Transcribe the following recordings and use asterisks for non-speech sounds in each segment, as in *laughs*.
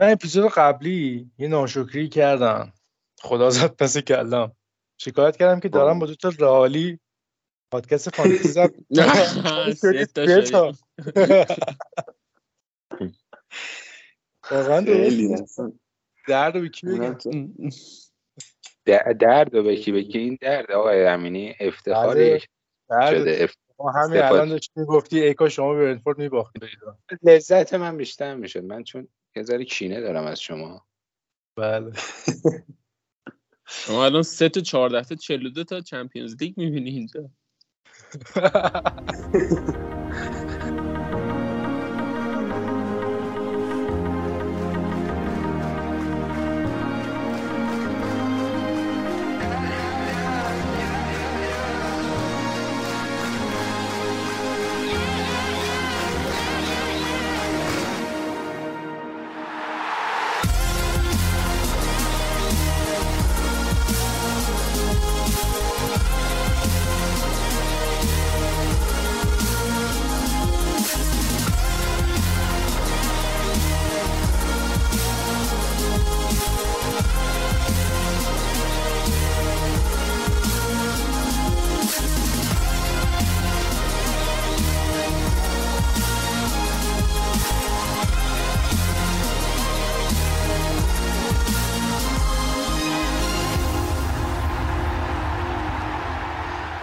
من اپیزود قبلی یه ناشکری کردم. خدا زد پس کلم. شکایت کردم که دارم با دو تا رئالی پادکست فانتزی *laughs* زد *laughs* واقعا درد و بکی بگم؟ درد و بکی بگی؟ این درد آقای امینی. افتخاری شده. ما همین الان داشتی گفتی ایکا شما به برنفورد میباختید. لذت من بیشتر می‌شد. من چون یه ذره کینه دارم از شما. بله. شما الان سه تا چهارده تا چلو دو تا چمپیونز لیگ می‌بینی اینجا. *laughs*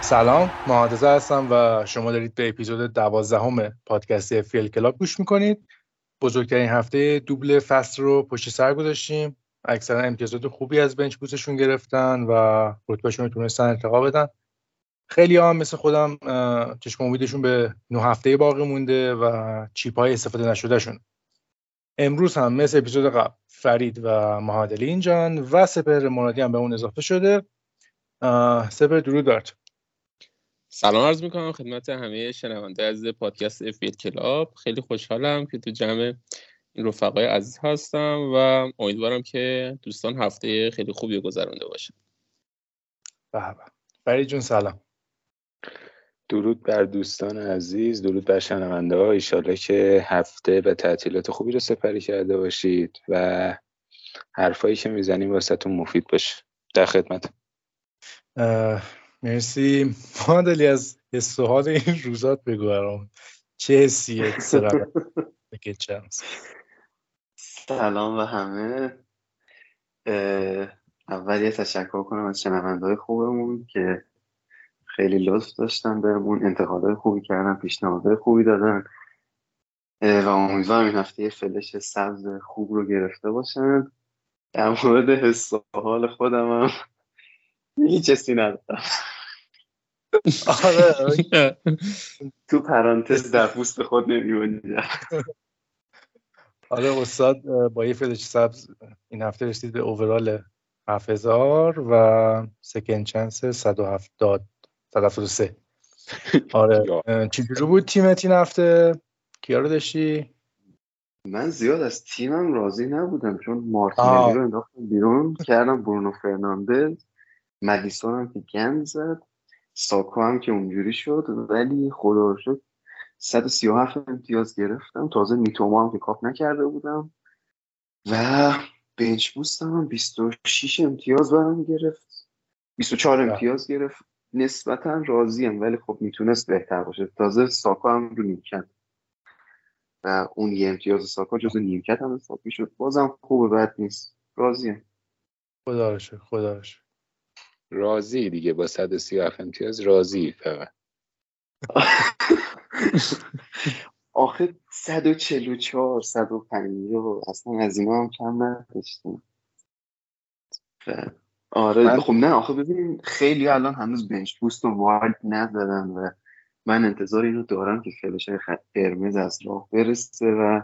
سلام محادثه هستم و شما دارید به اپیزود دوازدهم پادکست فیل کلاب گوش می‌کنید. بزرگترین هفته دوبل فصل رو پشت سر گذاشتیم. اکثرا امتیازات خوبی از بنچ بوسشون گرفتن و رتبهشون رو تونستن ارتقا بدن. خیلی هم مثل خودم چشم امیدشون به نه هفته باقی مونده و چیپ های استفاده نشدهشون. امروز هم مثل اپیزود قبل فرید و مهادلی اینجان و سپر مرادی هم به اون اضافه شده. سپر درود دارد سلام عرض می‌کنم خدمت همه شنونده از پادکست افیل کلاب. خیلی خوشحالم که تو جمع این رفقای عزیز هستم و امیدوارم که دوستان هفته خیلی خوبی گذرانده باشن بله فرید جون سلام. درود بر دوستان عزیز درود بر شنونده ها ایشالله که هفته به تعطیلات خوبی رو سپری کرده باشید و حرفایی که می‌زنیم واسهتون مفید باشه. در خدمت. مرسی. مادلی از سوال این روزات بگو برام چه حسیه سلام و همه. اول یه تشکر کنم از شنونده خوبمون که خیلی لطف داشتن بهمون انتقادهای خوبی کردن پیشنهادهای خوبی دادن. و امیدوارم این هفته فلش سبز خوب رو گرفته باشن. در مورد حس حال خودم هم هیچ چیزی ندارم. آره *laughs* تو پرانتز در پوست خود نمیونی آره استاد با یه فلش سبز این هفته رسید به اوورال 7000 و سکن چانس 170 173 آره *laughs* چجوری بود تیمت این هفته؟ کیا رو داشتی؟ من زیاد از تیمم راضی نبودم چون مارتینلی رو انداختم بیرون کردم برونو فرناندز. مدیسون هم که گند زد ساکو هم که اونجوری شد ولی خدا رو شد 137 امتیاز گرفتم. تازه میتوما هم که کاپ نکرده بودم و بنچ بوستم هم 26 امتیاز برام گرفت. 24 بله. امتیاز گرفت. نسبتا راضیم ولی خب می‌تونست بهتر باشه. تازه ساکا هم رو نیمکت. و اون یه امتیاز ساکا جز نیمکت هم حساب می‌شد. بازم خوبه بد نیست. راضیم خدا رو خدا راضی دیگه با 137 امتیاز راضی فقط. *laughs* آخه 144 150 اصلا از اینا هم کم نداشتیم آره من... خب نه آخه ببین خیلی الان هنوز بنچ بوست و وارد نزدن و من انتظار اینو دارم که فلش قرمز از راه برسه و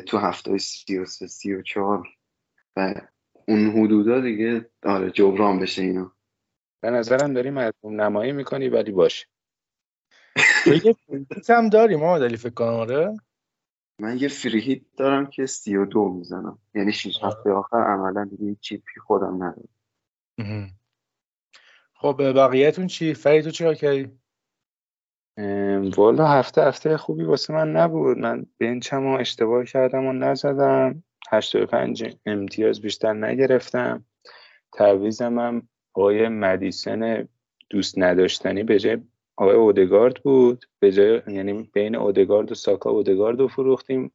تو هفته سی و سه سی و چهار و اون حدودا دیگه آره جبران بشه اینا. به نظرم داری مردم نمایی می‌کنی ولی باشه. *laughs* یه هم داری ما دلی فکر کنم آره؟ من یه فریهیت دارم که سی و دو می‌زنم. یعنی شیش. هفته آخر عملا دیگه چیپی خودم ندارم. خب بقیهتون چی؟ فرید تو چیکار کردی؟ والا هفته هفته خوبی واسه من نبود. من بنچم اشتباه کردم و نزدم. 85 امتیاز بیشتر نگرفتم. تعویزم هم آقای مدیسن دوست نداشتنی به جای آقای اودگارد بود. به جای یعنی بین اودگارد و ساکا اودگارد رو فروختیم.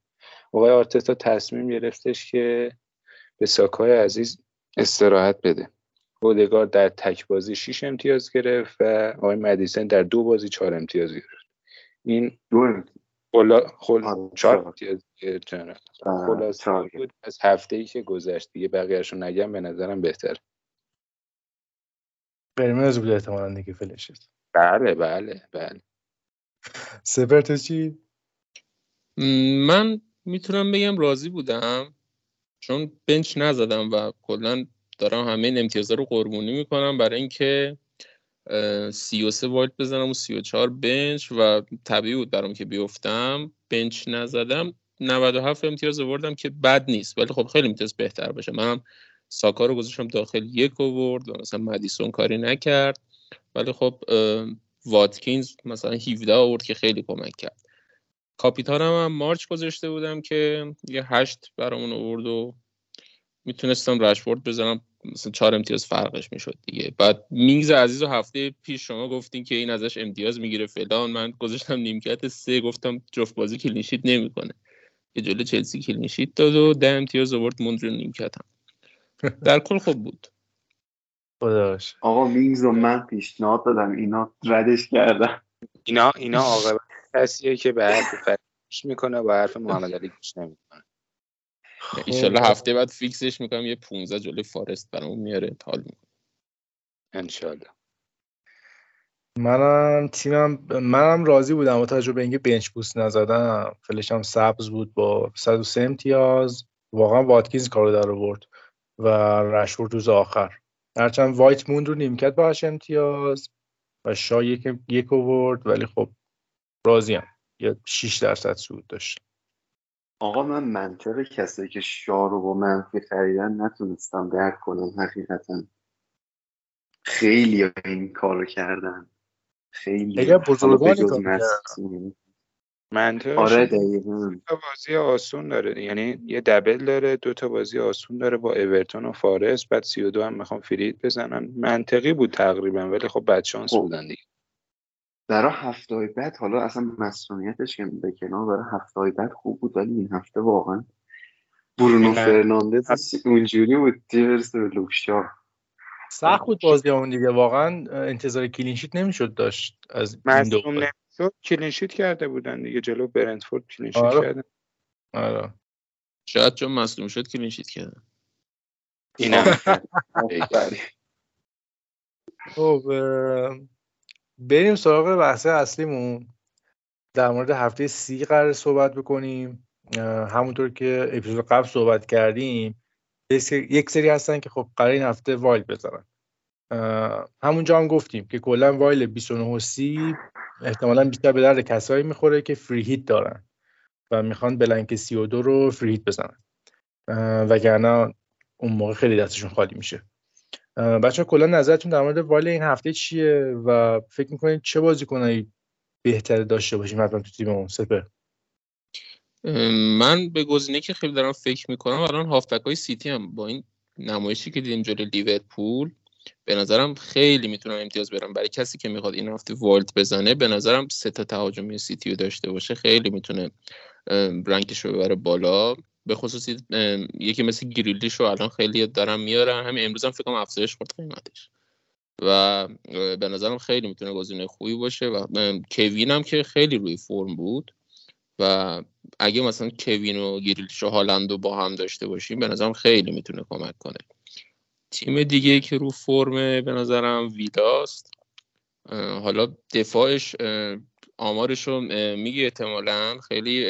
آقای آرتتا تصمیم گرفتش که به ساکای عزیز استراحت بده. اودگارد در تک بازی 6 امتیاز گرفت و آقای مدیسن در دو بازی 4 امتیاز گرفت. این دو خلا خل... آره، خلاصه بود از هفته ای که گذشت دیگه بقیهشو نگم به نظرم بهتر قرمز بود احتمالا دیگه فلشت بله بله بله. سپر تو چی؟ من می‌تونم بگم راضی بودم چون bench نزدم و کلا دارم همه این امتیازها رو قربونی می‌کنم برای اینکه سی و سه wild بزنم و سی و چهار bench و طبیعی بود برام که بیفتم. bench نزدم. 97 امتیاز آوردم که بد نیست ولی خب خیلی امتیاز بهتر باشه. من ساکا رو گذاشتم داخل یک آورد و مثلا مدیسون کاری نکرد. ولی خب واتکینز مثلا 17 آورد که خیلی کمک کرد. کاپیتانم هم مارچ گذاشته بودم که یه هشت برامون آورد و می‌تونستم رشورد بزنم مثلا چهار امتیاز فرقش می‌شد دیگه. بعد مینگز عزیز و هفته پیش شما گفتین که این ازش امتیاز می‌گیره فلان. من گذاشتم نیمکت سه گفتم جفت بازی clean sheet نمی‌کنه. یه جلو چلسی clean sheet داد و ده امتیاز آورد موند رو نیمکتم *laughs* در کل خوب بود. خداش. آقا مینگز رو من پیشنهاد دادم اینا ردش کردن. اینا اینا آقا کسیه که به حرف فرش می‌کنه و حرف محمد علی گوش نمی‌کنه. ایشالله هفته بعد فیکسش می‌کنم یه 15 جلوی فارست برامون میاره تال می‌کنه. انشالله. منم تیمم منم راضی بودم با توجه به اینکه بنچ بوست نزدم. فلشم سبز بود با 103 امتیاز. واقعا واتکینز کارو در آورد و رشورد روز آخر. هرچند وایت موند رو نیمکت با امتیاز و شا یک یک آورد ولی خب راضیم. یا 6 درصد سود داشت. آقا من منطق کسایی که شا رو با منفی خریدن نتونستم درک کنم حقیقتا. خیلی این کارو کردن. خیلی. بزرگانی منطقش آره دقیقا. بازی آسون داره. یعنی یه دبل داره دو تا بازی آسون داره با اورتون و فارست بعد 32 هم می‌خوام فرید بزنن. منطقی بود تقریبا ولی خب شانس خب. بودن دیگه. برای هفته های بعد حالا اصلا مسئولیتش که به کنار برای هفته های بعد خوب بود ولی این هفته واقعا برونو فرناندز اونجوری بود دیورس لوکشا سخت بود بازی اون دیگه واقعا انتظار کلینشیت نمی‌شد داشت از این دو نمی‌شد clean sheet کرده بودن دیگه جلو برنتفورد clean sheet آره. کردن آره. شاید چون مصدوم شد clean sheet کردن اینم. *laughs* خب بریم سراغ بحث اصلیمون. در مورد هفته سی قرار صحبت بکنیم. همونطور که اپیزود قبل صحبت کردیم یک سری- هستن که خب قرار این هفته wild بزنن همونجا هم گفتیم که کلا wild 29 و 30 احتمالا بیشتر به درد کسایی می‌خوره که free hit دارن و می‌خوان blank 32 رو free hit بزنن. وگرنه اون موقع خیلی دستشون خالی میشه. بچه‌ها کلا نظرتون در مورد wild این هفته چیه و فکر می‌کنید چه بازیکنایی بهتره داشته باشیم حتما تو تیممون سپهر من به گزینه که خیلی دارم فکر می‌کنم الان هافبک های سیتی هم با این نمایشی که دیدیم جلوی لیورپول به نظرم خیلی می‌تونم امتیاز برم برای کسی که می‌خواد این هفته والت بزنه به نظرم سه تا تهاجمی سیتی رو داشته باشه خیلی می‌تونه رنگش رو ببره بالا. به خصوص یکی مثل گریلیش رو الان خیلی دارم میارن همین امروز هم فکر کنم افزایش خورد قیمتش. و به نظرم خیلی می‌تونه گزینه خوبی باشه و کوین هم که خیلی روی فرم بود و اگه مثلا کوین و گریلیش و هالند رو با هم داشته باشیم به نظرم خیلی می‌تونه کمک کنه. تیم دیگه که رو فرمه به نظرم ویداست. حالا دفاعش آمارش رو میگه احتمالا خیلی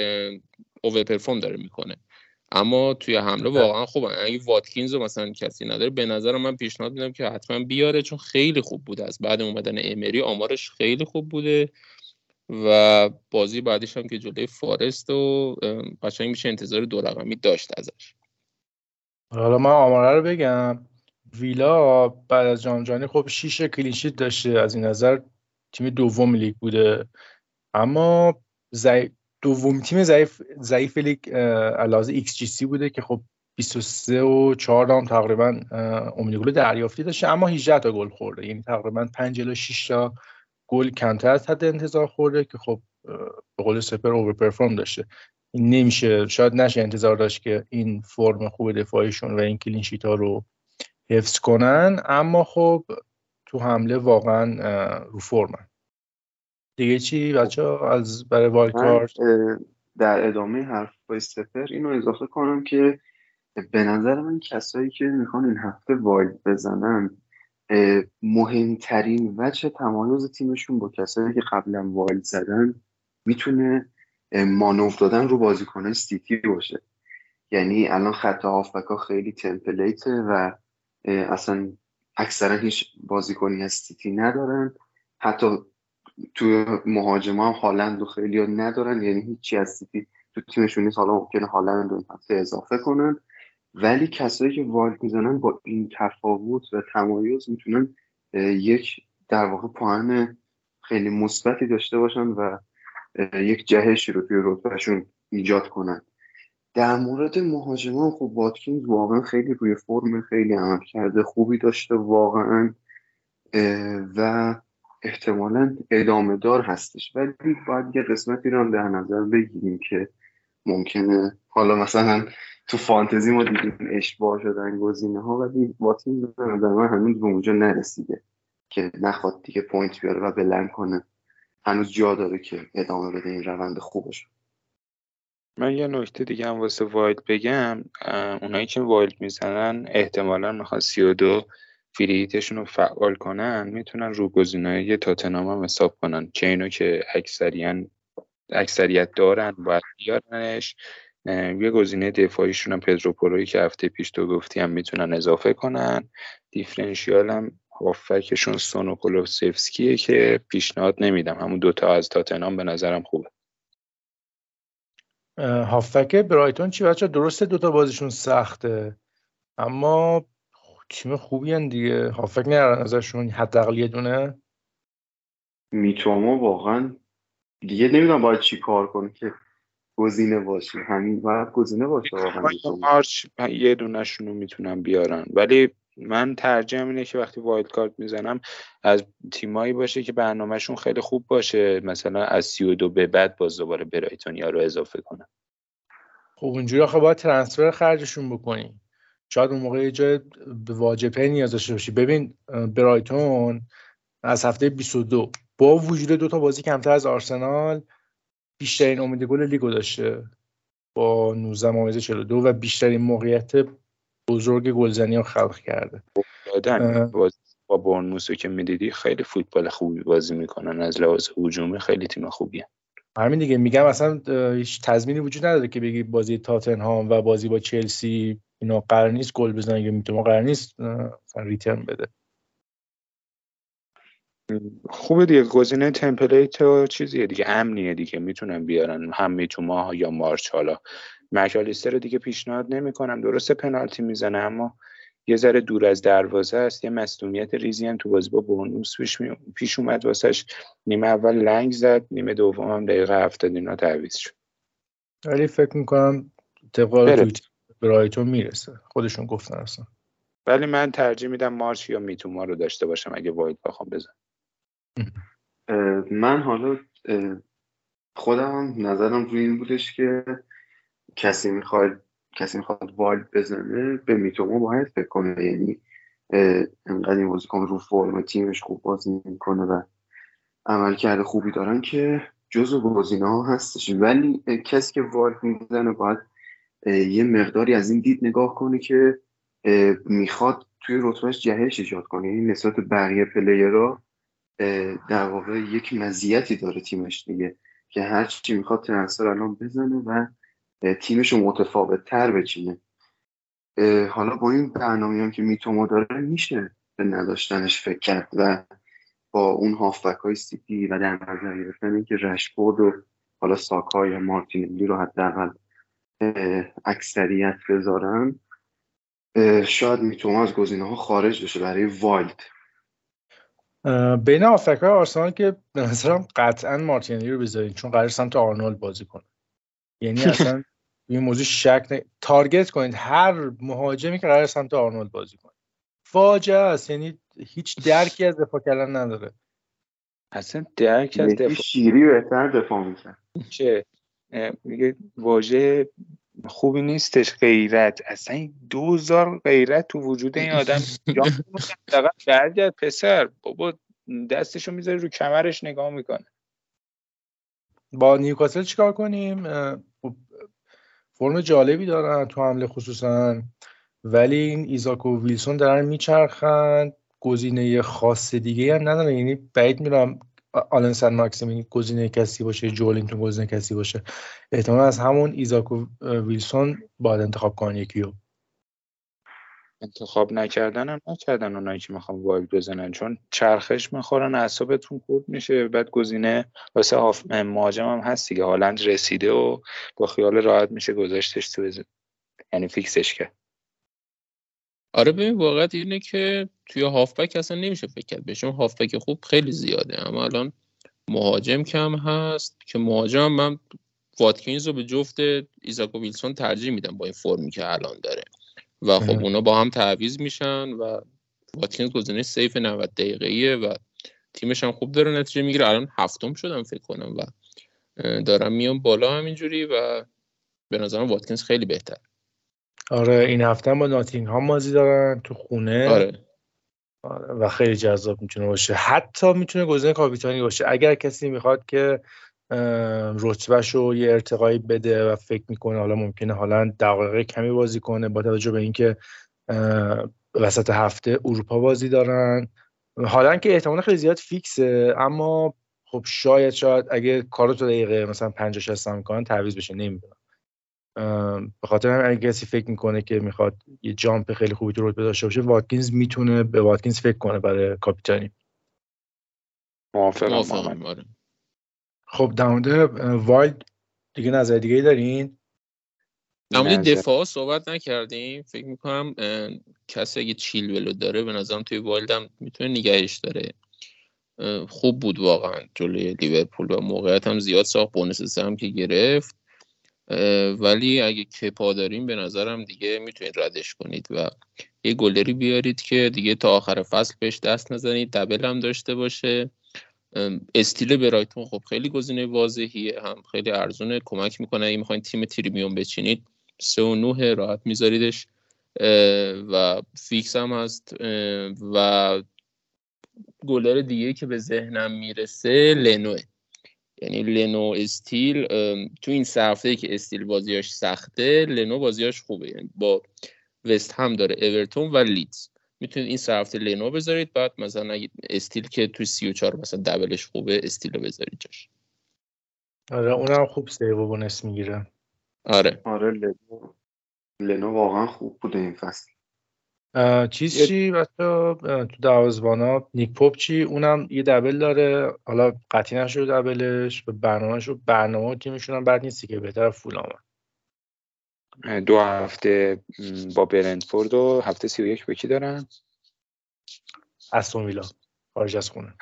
اوور داره می‌کنه. اما توی حمله واقعا خوبه. اگه واتکینز رو مثلا کسی نداره به نظر من پیشنهاد میدم که حتما بیاره چون خیلی خوب بوده از بعد اومدن امری. آمارش خیلی خوب بوده و بازی بعدش هم که جلوی فارست و قشنگ میشه انتظار دو رقمی داشت ازش. حالا من آماره رو بگم. ویلا بعد از جام جهانی خب 6 کلینشیت داشته از این نظر تیم دوم لیگ بوده. اما زی... دوم تیم ضعیف ضعیف لیگ علاوه ایکس جی سی بوده که خب 23 و 4 هم تقریبا امید گل دریافتی داشته اما 18 تا گل خورده. یعنی تقریبا 5 الی 6 تا گل کمتر از حد انتظار خورده که خب به قول سپر over perform داشته. این نمیشه شاید نشه انتظار داشت که این فرم خوب دفاعیشون و این clean ها رو حفظ کنن اما خب تو حمله واقعا رو فرمن. دیگه چی بچه از برای wild card در ادامه حرف سپر اینو اضافه کنم که به نظر من کسایی که می‌خوان این هفته wild بزنن مهمترین وجه تمایز تیمشون با کسایی که قبلا wild زدن می‌تونه مانور دادن رو بازیکنه سیتی باشه. یعنی الان خط هافبک ها خیلی template ه و اصلا اکثرا هیچ بازیکنی از سیتی ندارن. حتی تو مهاجم هم هالند رو خیلی ندارن. یعنی هیچی از سیتی تو تیمشون نیست. حالا ممکنه هالند رو هفته اضافه کنن. ولی کسایی که والد می‌زنن با این تفاوت و تمایز می‌تونن یک در واقع پاهن خیلی مثبتی داشته باشن و یک جهشی رو توی رتبهشون ایجاد کنن. در مورد مهاجمان خب واتکینز واقعا خیلی روی فرم خیلی عمل کرده خوبی داشته واقعا و احتمالا ادامه دار هستش. ولی باید یه قسمتی رو هم در نظر بگیریم که ممکنه. حالا مثلا تو فانتزی ما دیدیم اشباع شدن گزینه ها ولی واتسون به نظر من هنوز به اونجا نرسیده که نخواد دیگه point بیاره و بلند کنه. هنوز جا داره که ادامه بده این روند خوبش. من یه نکته دیگه هم واسه wild بگم. اونایی که wild می‌زنن احتمالا می‌خواد 32 free hit شون رو فعال کنن می‌تونن رو گزینه‌های تاتنام هم حساب کنن. که اینو که اکثریت اکثریت دارن باید بیارنش. یه گزینه دفاعیشون هم پدروپولوی که هفته پیش تو گفتی هم می‌تونن اضافه کنن. دیفرنشیال هم هافکشون سونوکولوسفسکیه که پیشنهاد نمیدم. همون دوتا از تاتنام به نظرم خوبه. هافک برایتون چی؟ بچه درسته دوتا بازیشون سخته اما تیم خوبی هن دیگه هافک نرن ازشون حداقل یه دونه؟ میتوما واقعا دیگه نمی‌دونم باید چی کار کنه که گزینه باشه. همین باید گزینه باشه واقعا مارچ یه دونشون رو می‌تونم بیارن. ولی من ترجیح اینه که وقتی wild card می‌زنم از تیمایی باشه که برنامهشون خیلی خوب باشه. مثلا از سی و دو به بعد باز دوباره برایتونیا رو اضافه کنم. خب اونجوری آخه باید transfer خرجشون بکنی. شاید اون موقع یه جای به واجبه نیاز داشته باشی. ببین برایتون از هفته 22 با وجود دو تا بازی کمتر از آرسنال بیشترین امید گل لیگو داشته. با 19 ممیز 42 و بیشترین موقعیت بزرگ گلزنی رو خلق کرده. با بورنموس که می‌دیدی خیلی فوتبال خوبی بازی می‌کنن. از لحاظ هجومی خیلی تیم خوبیه. همین دیگه. میگم اصلا هیچ تضمینی وجود نداره که بگی بازی تاتنهام و بازی با چلسی اینا قرار نیست گل بزنن یا می‌تونه قرار نیست ریترن بده. خوبه دیگه گزینه تمپلیت و چیزیه دیگه امنیه دیگه می‌تونن بیارن هم میتوما یا مارچ. حالا مکالیستر رو دیگه پیشنهاد نمی‌کنم درسته پنالتی می‌زنه اما یه ذره دور از دروازه است یه مصدومیت ریزی هم تو بازی با بونوس پیش, پیش اومد واسش نیمه اول لنگ زد نیمه دوم هم دقیقه هفتاد اینا تعویض شد. ولی فکر می‌کنم طبق برایتون می‌رسه. خودشون گفتن اصلا. ولی من ترجیح میدم مارچ یا میتوما رو داشته باشم اگه واید بخوام بزن من حالا خودم نظرم روی این بودش که کسی می‌خواد کسی می‌خواد والد بزنه به میتوما باید فکر کنه. یعنی انقدر این بازیکن رو فرم تیمش خوب بازی می‌کنه و عمل کرده خوبی دارن که جزو گزینه ها هستش. ولی کسی که والد می‌زنه باید یه مقداری از این دید نگاه کنه که می‌خواد توی رتبهش جهش ایجاد کنه. یعنی نسبت بقیه پلیرها در واقع یک مزیتی داره تیمش دیگه که هر چی می‌خواد ترنسفر الان بزنه و تیمش رو متفاوت تر بچینه حالا با این برنامه هم که میتوما داره میشه به نداشتنش فکر کرد و با اون هافبک های سیتی و در نظر گرفتن که رشبورد و حالا ساکا یا مارتینلی رو حداقل اکثریت بذارن. شاید میتوما از گزینه ها خارج بشه برای wild. بین هافبکای آرسنال که به نظرم قطعا مارتینلی رو بذارین چون قرار سمت آرنولد بازی کنه. یعنی *laughs* اصلا این موضوع شک نه... target کنید. هر مهاجمی که قرار سمت آرنولد بازی کنه. فاجعه است. یعنی هیچ درکی از دفاع کردن نداره. اصلا درک از دفاع شیری بهتر دفاع می‌کرد. چه؟ میگه واژه خوبی نیستش غیرت. اصلا این دوزار غیرت تو وجود این آدم. برگرد پسر بابا دستشو می‌ذاره رو کمرش نگاه می‌کنه. با نیوکاسل چیکار کنیم؟ فرم جالبی دارن تو حمله خصوصا ولی این ایزاک و ویلسون دارن میچرخن. گزینه خاص دیگه هم ندارن. یعنی بعید می‌دونم آلن سن ماکسیمین گزینه کسی باشه جولینگتون گزینه کسی باشه. احتمال از همون ایزاک و ویلسون باید انتخاب کنن یکیو. انتخاب نکردن هم نکردن اونایی که می‌خوام wild بزنن چون چرخش می‌خورن اعصابتون خورد میشه بعد گزینه واسه آف مهاجم هم هست دیگه. هالند رسیده و با خیال راحت میشه گذاشتش تو. یعنی fix ش کرد. آره ببین واقعیت اینه که توی هافبک اصلا نمیشه فکر کرد. بهشون هافبک خوب خیلی زیاده. اما الان مهاجم کم هست که مهاجم من واتکینز رو به جفت ایزاک و ویلسون ترجیح میدم با این فرمی که الان داره. و خب اونا با هم تعویض میشن و واتکینز گزینه safe 90 دقیقه‌ایه و تیمش هم خوب داره نتیجه می‌گیره. الان هفتم شدم فکر کنم و دارم میام بالا همینجوری و به نظرم واتکینز خیلی بهتر آره این هفته با ناتینگهام بازی دارن تو خونه. آره. آره و خیلی جذاب می‌تونه باشه. حتی می‌تونه گزینه کاپیتانی باشه. اگر کسی می‌خواد که رتبهش رو یه ارتقایی بده و فکر می‌کنه حالا ممکنه حالا دقایق کمی بازی کنه با توجه به اینکه وسط هفته اروپا بازی دارن. حالا که احتمال خیلی زیاد fix ه اما خب شاید شاید اگه کارو تو دقیقه مثلا 50 60 می‌کنن تعویض بشه. نمی‌دونم. به خاطر همین اگه کسی فکر می‌کنه که می‌خواد یه jump خیلی خوبی تو رتبه داشته باشه واتکینز می‌تونه به واتکینز فکر کنه برای کاپیتانی. موافقم آره. خب در مورد wild دیگه نظر دیگه دارین؟ در مورد دفاع صحبت نکردیم. فکر می‌کنم کسی اگه چیلول رو داره به نظرم توی wild هم می‌تونه نگهش داره. خوب بود واقعا جلوی لیورپول و موقعیت هم زیاد ساخت bonus هم که گرفت. ولی اگه کپا داریم به نظرم دیگه می‌تونید ردش کنید و یه گلری بیارید که دیگه تا آخر فصل بهش دست نزنید double هم داشته باشه. استیل برایتون خب خیلی گزینه واضحیه هم خیلی ارزونه کمک می‌کنه. اگه می‌خواین تیم premium بچینید سه و نه راحت میذاریدش. و fix هم هست. و گلر دیگه که به ذهنم می‌رسه لنوه. یعنی لنو استیل تو این سه هفته که استیل بازیاش سخته لنو بازیاش خوبه. یعنی با وست هم داره اورتون و لیدز. می‌تونید این سه هفته لنو بذارید بعد مثلا استیل که تو 34 مثلا double ش خوبه استیل رو بذارید جاش. آره اونم خوب save و bonus می‌گیره. آره. آره لنو لنو واقعا خوب بوده این فصل. چیز چی؟ بچه تو ها نیک پاپ چی؟ اونم یه double داره. حالا قطعی نشده double ش. به برنامه شو برنامه تیمشون هم بد نیستی که بهتر فولهام. دو هفته با برنتفورد و هفته سی و یک به کی دارن؟ استون ویلا. خارج از خونه.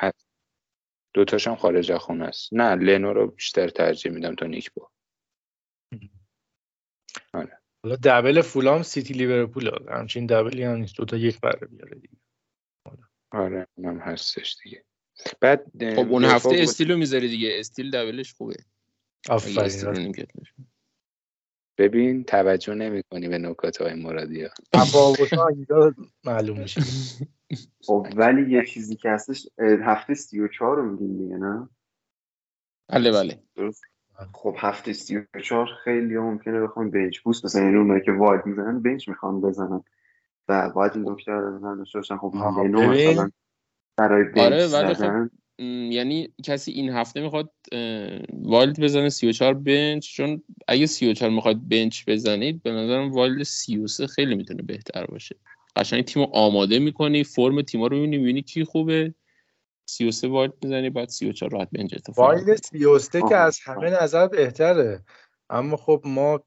دوتاش هم خارج از خونه است. نه لنو رو بیشتر ترجیح میدم تا نیک با آره. حالا دبل فولام سیتی لیورپول همچین دبلی هم نیست. دوتا یک بره بیاره دیگه. آره اونم هستش دیگه. بعد خب اون هفته استیلو می‌ذاری دیگه. استیل دبلش خوبه. آفرین ببین توجه نمی کنی به نکات های مرادی ها معلوم میشه. *laughs* خب ولی یه چیزی که هستش هفته سی و چهار رو میگیم دیگه نه؟ بله بله. درست؟ خب هفته سی و چهار خیلی ممکنه بخوام بنچ بوست. بزنن یعنی اونایی که واید می‌زنن بنچ می‌خوان بزنن. و باید این دکتر رو داشته باشن خب مثلا برای بنچ آره خب یعنی کسی این هفته می‌خواد والد بزنه 34 بنچ. چون اگه 34 می‌خواد بنچ بزنید به نظرم والد 33 خیلی می‌تونه بهتر باشه. قشنگ تیم آماده می‌کنی فرم تیما رو می‌بینی می‌بینی کی خوبه. 33 wild می‌زنی بعد 34 راحت bench اتفاقا wild 33 که از همه نظر بهتره. اما خب ما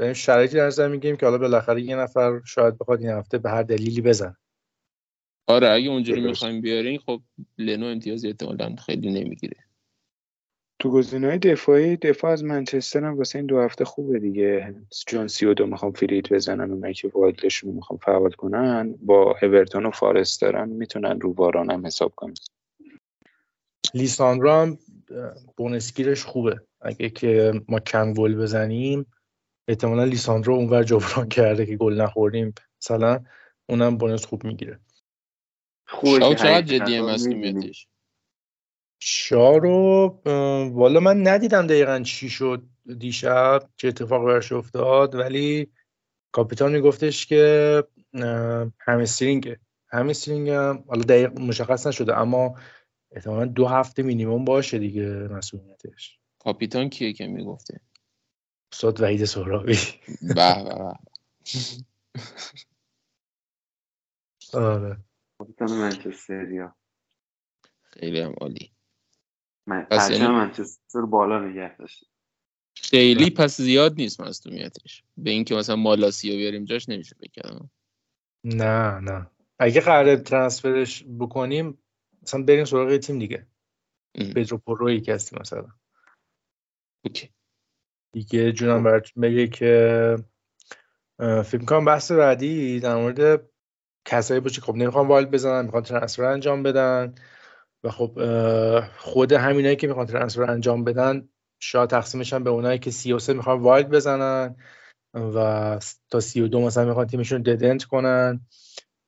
این شرایطی در نظر می‌گیریم که حالا بالاخره یه نفر شاید بخواد این هفته به هر دلیلی بزن آره اگه اونجوری می‌خوایم بیارین خب لنو امتیازی احتمالا خیلی نمی‌گیره. تو گزینه‌های دفاعی دفاع از منچستر هم واسه این دو هفته خوبه دیگه. جون سی و دو می‌خوام free hit بزنن اونایی که wild شون می‌خوام فعال کنن با اورتون و فارست دارن می‌تونن رو واران هم حساب کنن. لیساندرو هم bonus گیریش خوبه. اگه که ما کم گل بزنیم احتمالا لیساندرو اونور جبران کرده که گل نخوریم مثلا اونم bonus خوب می‌گیره. خوبه چقدر جدیه مسئولیتش شاو رو والا من ندیدم دقیقا چی شد دیشب چه اتفاق برش افتاد ولی کاپیتان میگفتش که همسترینگه همسترینگ هم حالا دقیق مشخص نشده اما احتمالا دو هفته مینیموم باشه دیگه مسئولیتش. کاپیتان کیه که می‌گفته؟ استاد وحید سهرابی به به آره. کاپیتان منچستریا خیلی هم عالی. من پس یعنی- منچستر بالا نگه داشته خیلی پس زیاد نیست مصدومیتش به اینکه مثلا مالاسیا بیاریم جاش نمیشه بکنم نه نه. اگه قراره transfer ش بکنیم مثلا بریم سراغ تیم دیگه. پدرو پرو یکی هستی مثلا. اوکی. دیگه جونم براتون بگه که فکر کنم بحث بعدی در مورد کسایی باشه. خب نمی‌خوان wild بزنن می‌خوان transfer انجام بدن. و خب خود همینایی که می‌خوان transfer انجام بدن شاید تقسیم شن به اونایی که 33 می‌خوان wild بزنن و تا 32 مثلا می‌خوان تیمشون dead end کنن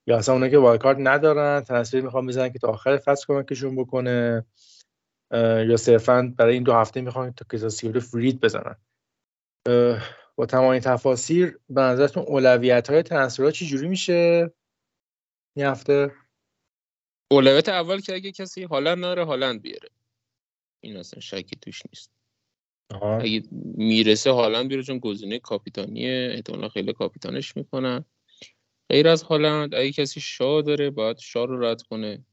یا اصلا اونایی که wild ندارن transfer می‌خوان بزنن که تا آخر فصل کمکشون بکنه یا صرفا برای این دو هفته می‌خوان تا که تا 32 free hit بزنن. با تمام این تفاصیل به نظرتون اولویت های ترانسفرها چی جوری میشه این هفته؟ اولویت اول که اگه کسی هالند نداره هالند بیاره. این اصلا شکی توش نیست. آها. اگه می‌رسه هالند بیاره چون گزینه کاپیتانیه احتمالا خیلی کاپیتانش می‌کنن. غیر از هالند اگه کسی شاه داره باید شاه رو رد کنه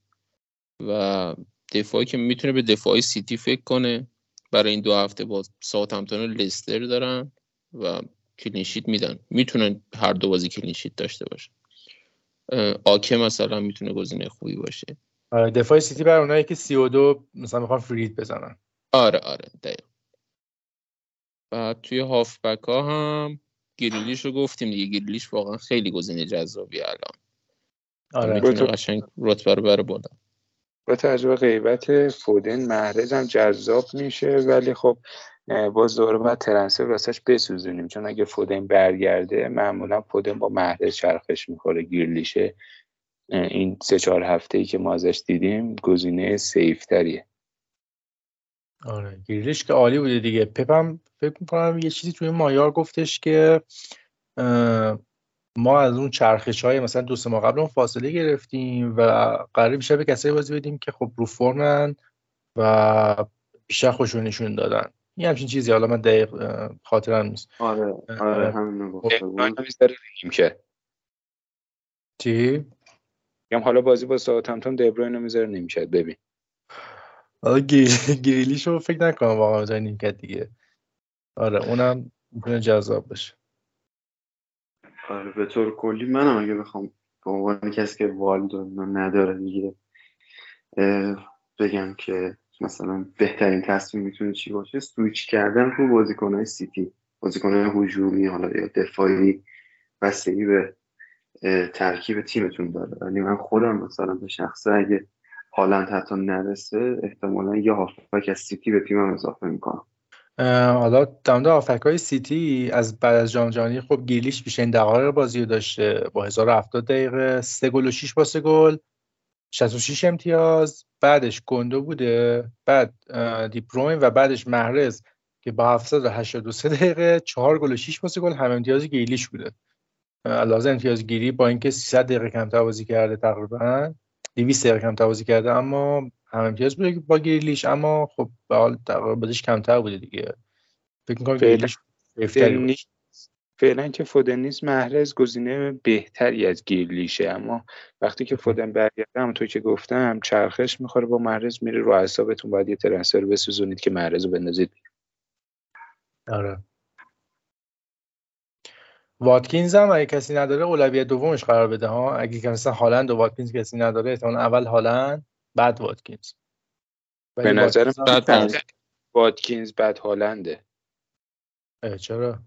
و دفاعی که می‌تونه به دفاعی سیتی فکر کنه. برای این دو هفته با ساوثهمپتون و لستر دارن و clean sheet میدن. می‌تونن هر دو بازی clean sheet داشته باشن. آکه مثلا می‌تونه گزینه خوبی باشه. آره دفاع سیتی برای اونایی که 32 مثلا می‌خوان free hit بزنن. آره آره دقیق بعد توی هافبک ها هم گریلیش رو گفتیم دیگه. گریلیش واقعا خیلی گزینه جذابی الان. آره. می‌تونه قشنگ رتبه رو بره بالا. با توجه به غیبت فودن محرز هم جذاب میشه ولی خب باز دوباره باید ترنسفر واسش بسوزونیم. چون اگه فودن برگرده معمولا فودن با محرز چرخش می‌خوره گیرلیشه این سه چهار هفته ای که ما ازش دیدیم گزینه سیف تریه آره گریلیش که عالی بوده دیگه. پپم فکر می‌کنم یه چیزی توی مایار گفتش که ما از اون چرخش های مثلا دو سه ماه قبل اون فاصله گرفتیم و قرار بیشتر به کسایی بازی بدیم که خب رو فرمن و بیشتر خوشون نشون دادن. یه همچین چیزی حالا من دقیق خاطرم نیست. آره آره همین بود که. چی؟ میگم حالا بازی با ساوثهمپتون دبروینو می‌ذاره نمیشه ببین. حالا *laughs* گریلیش رو فکر نکنم واقعا بذاری نیمکت دیگه. آره اونم می‌تونه جذاب باشه. آره به طور کلی منم اگه بخوام به عنوان کسی که wild و نداره دیگه بگم که مثلا بهترین تصمیم می‌تونه چی باشه؟ سویچ کردن رو بازیکنهای سیتی بازیکنهای هجومی حالا یا دفاعی بستگی به ترکیب تیمتون داره. ولی من خودم مثلا به شخصه اگه هالند حتی نرسه احتمالا یه هافبک از سیتی به تیمم اضافه می‌کنم. حالا در مورد های سیتی از بعد از جام جهانی خب گریلیش بیشترین دقایق بازی رو داشته. با 1070 دقیقه 3 گل و 6 پاس گل. 66 امتیاز بعدش گوندو بوده بعد دی بروین و بعدش محرز که با 783 دقیقه 4 گل و 6 پاس گل هم امتیاز گریلیش بوده. علاوه امتیاز گیری با اینکه 300 دقیقه کمتر بازی کرده تقریبا 200 دقیقه کمتر بازی کرده اما هم امتیاز بوده با گیریلیش اما خب به حال کمتر بوده دیگه. فکر می‌کنم گیریلیش فعلا که فودن نیست محرز گزینه بهتری از گیرلیشه اما وقتی که فودن برگرده هم تو که گفتم چرخش می‌خوره با محرز میره رو اعصابتون. باید یه ترنسفر بسوزونید که محرز رو بندازید. آره. واتکینز هم اگه کسی نداره اولویت دومش قرار بده ها. اگه که مثلا هالند و واتکینز کسی نداره احتمال اول هالند بعد واتکینز. به نظر واتکینز بعد هالنده. چرا؟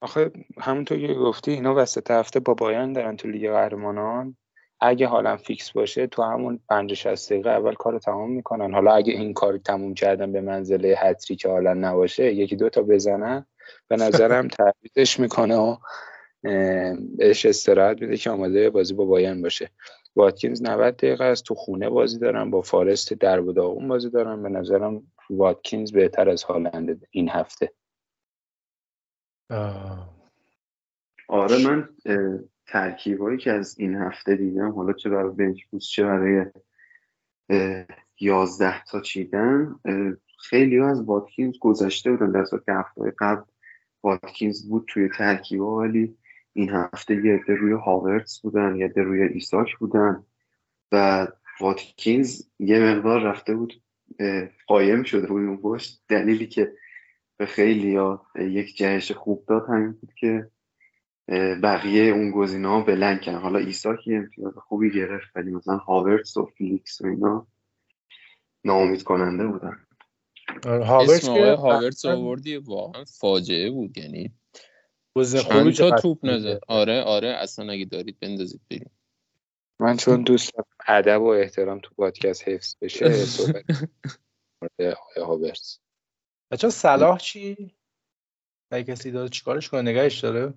آخه همونطور که گفتی اینا وسط هفته با بایرن دارن تو لیگ قهرمانان. اگه حالا فیکس باشه تو همون 50 60 دقیقه اول کار تمام می‌کنن. حالا اگه این کار تموم کردن به منزله hat-trick که حالا نباشه یکی دو تا بزنن. به نظرم تعویضش می‌کنه و بهش استراحت میده که آماده بازی با بایان باشه. واتکینز 90 دقیقه است تو خونه بازی دارن با فارست در و داغون بازی دارن. به نظرم واتکینز بهتر از هالند این هفته. آره من ترکیبایی که از این هفته دیدم حالا چه برای بنچ چه برای یازده تا چیدن خیلی از واتکینز گذشته بودن. در که هفته قبل واتکینز بود توی ترکیبا ولی این هفته یه عده روی هاورتس بودن یه عده روی ایساک بودن و واتکینز یه مقدار رفته بود قایم شده روی اون پشت. دلیلی که به خیلی ها یک جهش خوب داد همین بود که بقیه اون گزینه ها بلند کردن. حالا ایساکی امتیاز خوبی گرفت ولی مثلا هاورتس و فیلیکس و اینا ناامید کننده بودن. آره، هاورتس که هاورتس آوردی واقعا فاجعه بود یعنی چند تا توپ نزد. آره آره اصلا اگه دارید بندازید بریم. من چون دوست ادب و احترام تو پادکست حفظ بشه *laughs* صحبت هاورتس بچه صلاح چی؟ اگه کسی داره چیکارش کنه نگهش داره؟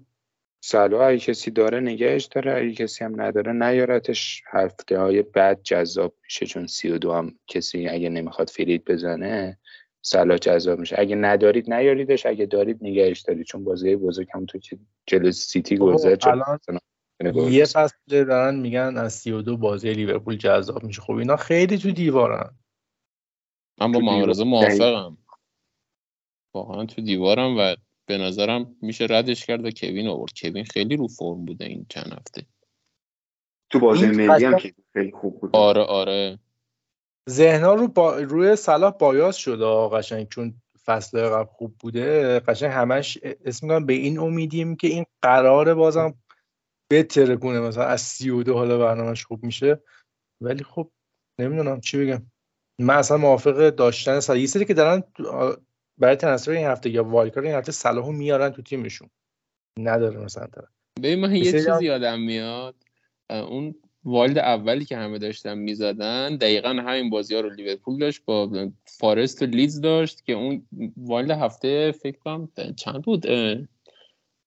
صلاح اگه کسی داره نگهش داره. اگه کسی هم نداره نیارتش. هفته های بعد جذاب میشه چون سی و دو هم کسی اگه نمی‌خواد فرید بزنه صلاح جذاب میشه. اگه ندارید نیاریدش. اگه دارید نگهش دارید. چون بازی بزرگ هم تو که جلو سیتی گذشت یه فصل دارن میگن از سی و دو بازی لیورپول جذاب میشه. خب اینا خیلی تو دیوارن. من با معارضه موافقم. واقعا تو دیوارم و به نظرم میشه ردش کرد و کوین آورد. کوین خیلی رو فرم بوده این چند هفته. تو بازی ملی هم که خیلی خوب بود. آره آره. ذهنا رو با... روی صلاح بایاس شده قشنگ چون فصل قبل خوب بوده. قشنگ همش اسم به این امیدیم که این قراره بازم بهتره کنه مثلا از سی و دو حالا برنامهش خوب میشه. ولی خب نمی‌دونم چی بگم. من اصلا موافق داشتن یه سری که دارن برای ترنسفر این هفته یا وایلکارد این هفته صلاحو میارن تو تیمشون. نداره مثلا طرف ببین من یه چیزی یادم میاد. اون wild اولی که همه داشتن می‌زدن دقیقا همین بازی ها رو لیورپول داشت با فارست و لیدز داشت که اون wild هفته فکر کنم چند بود؟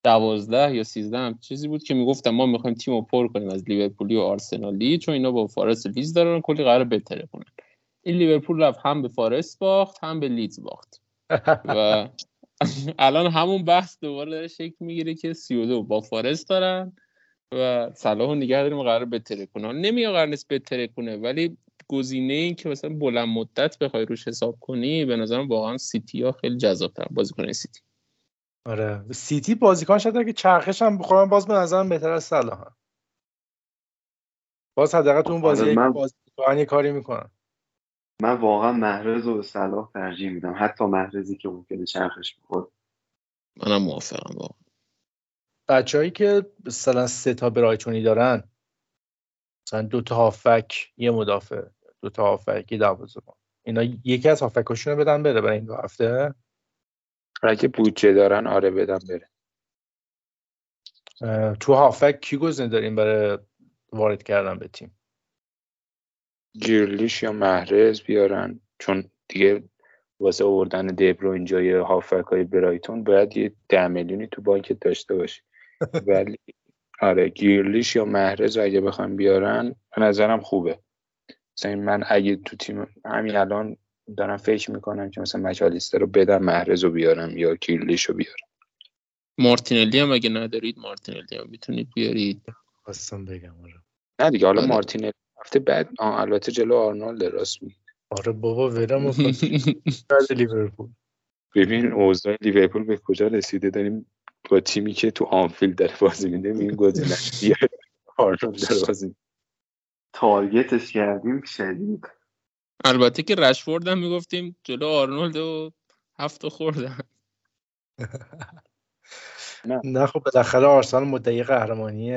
دوازده یا سیزده هم چیزی بود که می‌گفتم ما می‌خوایم تیم رو پر کنیم از لیورپولی و آرسنالی چون اینا با فارست و لیدز دارن کلی قراره بترکونن این لیورپول رفت هم به فارست باخت هم به لیدز باخت. و *laughs* الان همون بحث دوباره داره شکل می‌گیره که 32 با فارست دارن و صلاح نگه داریم قرار بهتره کنه نمیگه قرار نیست بهتره کنه ولی گزینه این که مثلا بلند مدت بخوای روش حساب کنی به نظرم واقعا سیتی ها خیلی جذاب تر بازیکن سیتی. آره. سیتی بازیکن شده که چرخش هم بخورن باز به نظرم بهتر از صلاح باز حداقل تو اون بازی آره من... بازیکن کاری می‌کنن. من واقعا محرز و صلاح ترجیح میدم. حتی محرزی که ممکنه چرخش بخور منم موافقم واقعا بچههایی که مثلا سه تا برایتونی دارن مثلا دو تا هافک یه مدافع. دو تا هافک یه دروازه‌بان. اینا یکی از هافکاشون رو بدن بره برای این دو هفته؟ اگه بودجه دارن آره بدن بره. تو هافک کی گزینه داریم برای وارد کردن به تیم؟ گیرلیش یا محرز بیارن. چون دیگه واسه آوردن دبرو اینجای هافک های برایتون باید یه ده میلیونی تو بانک داشته باشی. *laughs* ولی آره گیرلیش یا محرز اگه بخوام بیارن به نظرم خوبه. مثلا من اگه تو تیم همین الان دارم فکر می‌کنم که مثلا مچالیستر رو بدم محرز رو بیارم یا گیرلیش رو بیارم مارتینلی هم اگه ندارید مارتینلی هم می‌تونید بیارید. خواستم بگم آره. نه دیگه حالا آره. مارتینلی هفته بعد. البته جلو آرنولد راست می آره بابا ورم لیورپول. ببین اوضاع لیورپول به کجا رسیده؟ داریم با تیمی که تو آنفیلد داره بازی میده این گزینه. *laughs* آرنولد داره بازی target ش کردیم شدید. البته که رشفورد هم می‌گفتیم جلو آرنولد و هفت خوردن نه. خب بالاخره آرسنال مدعی قهرمانی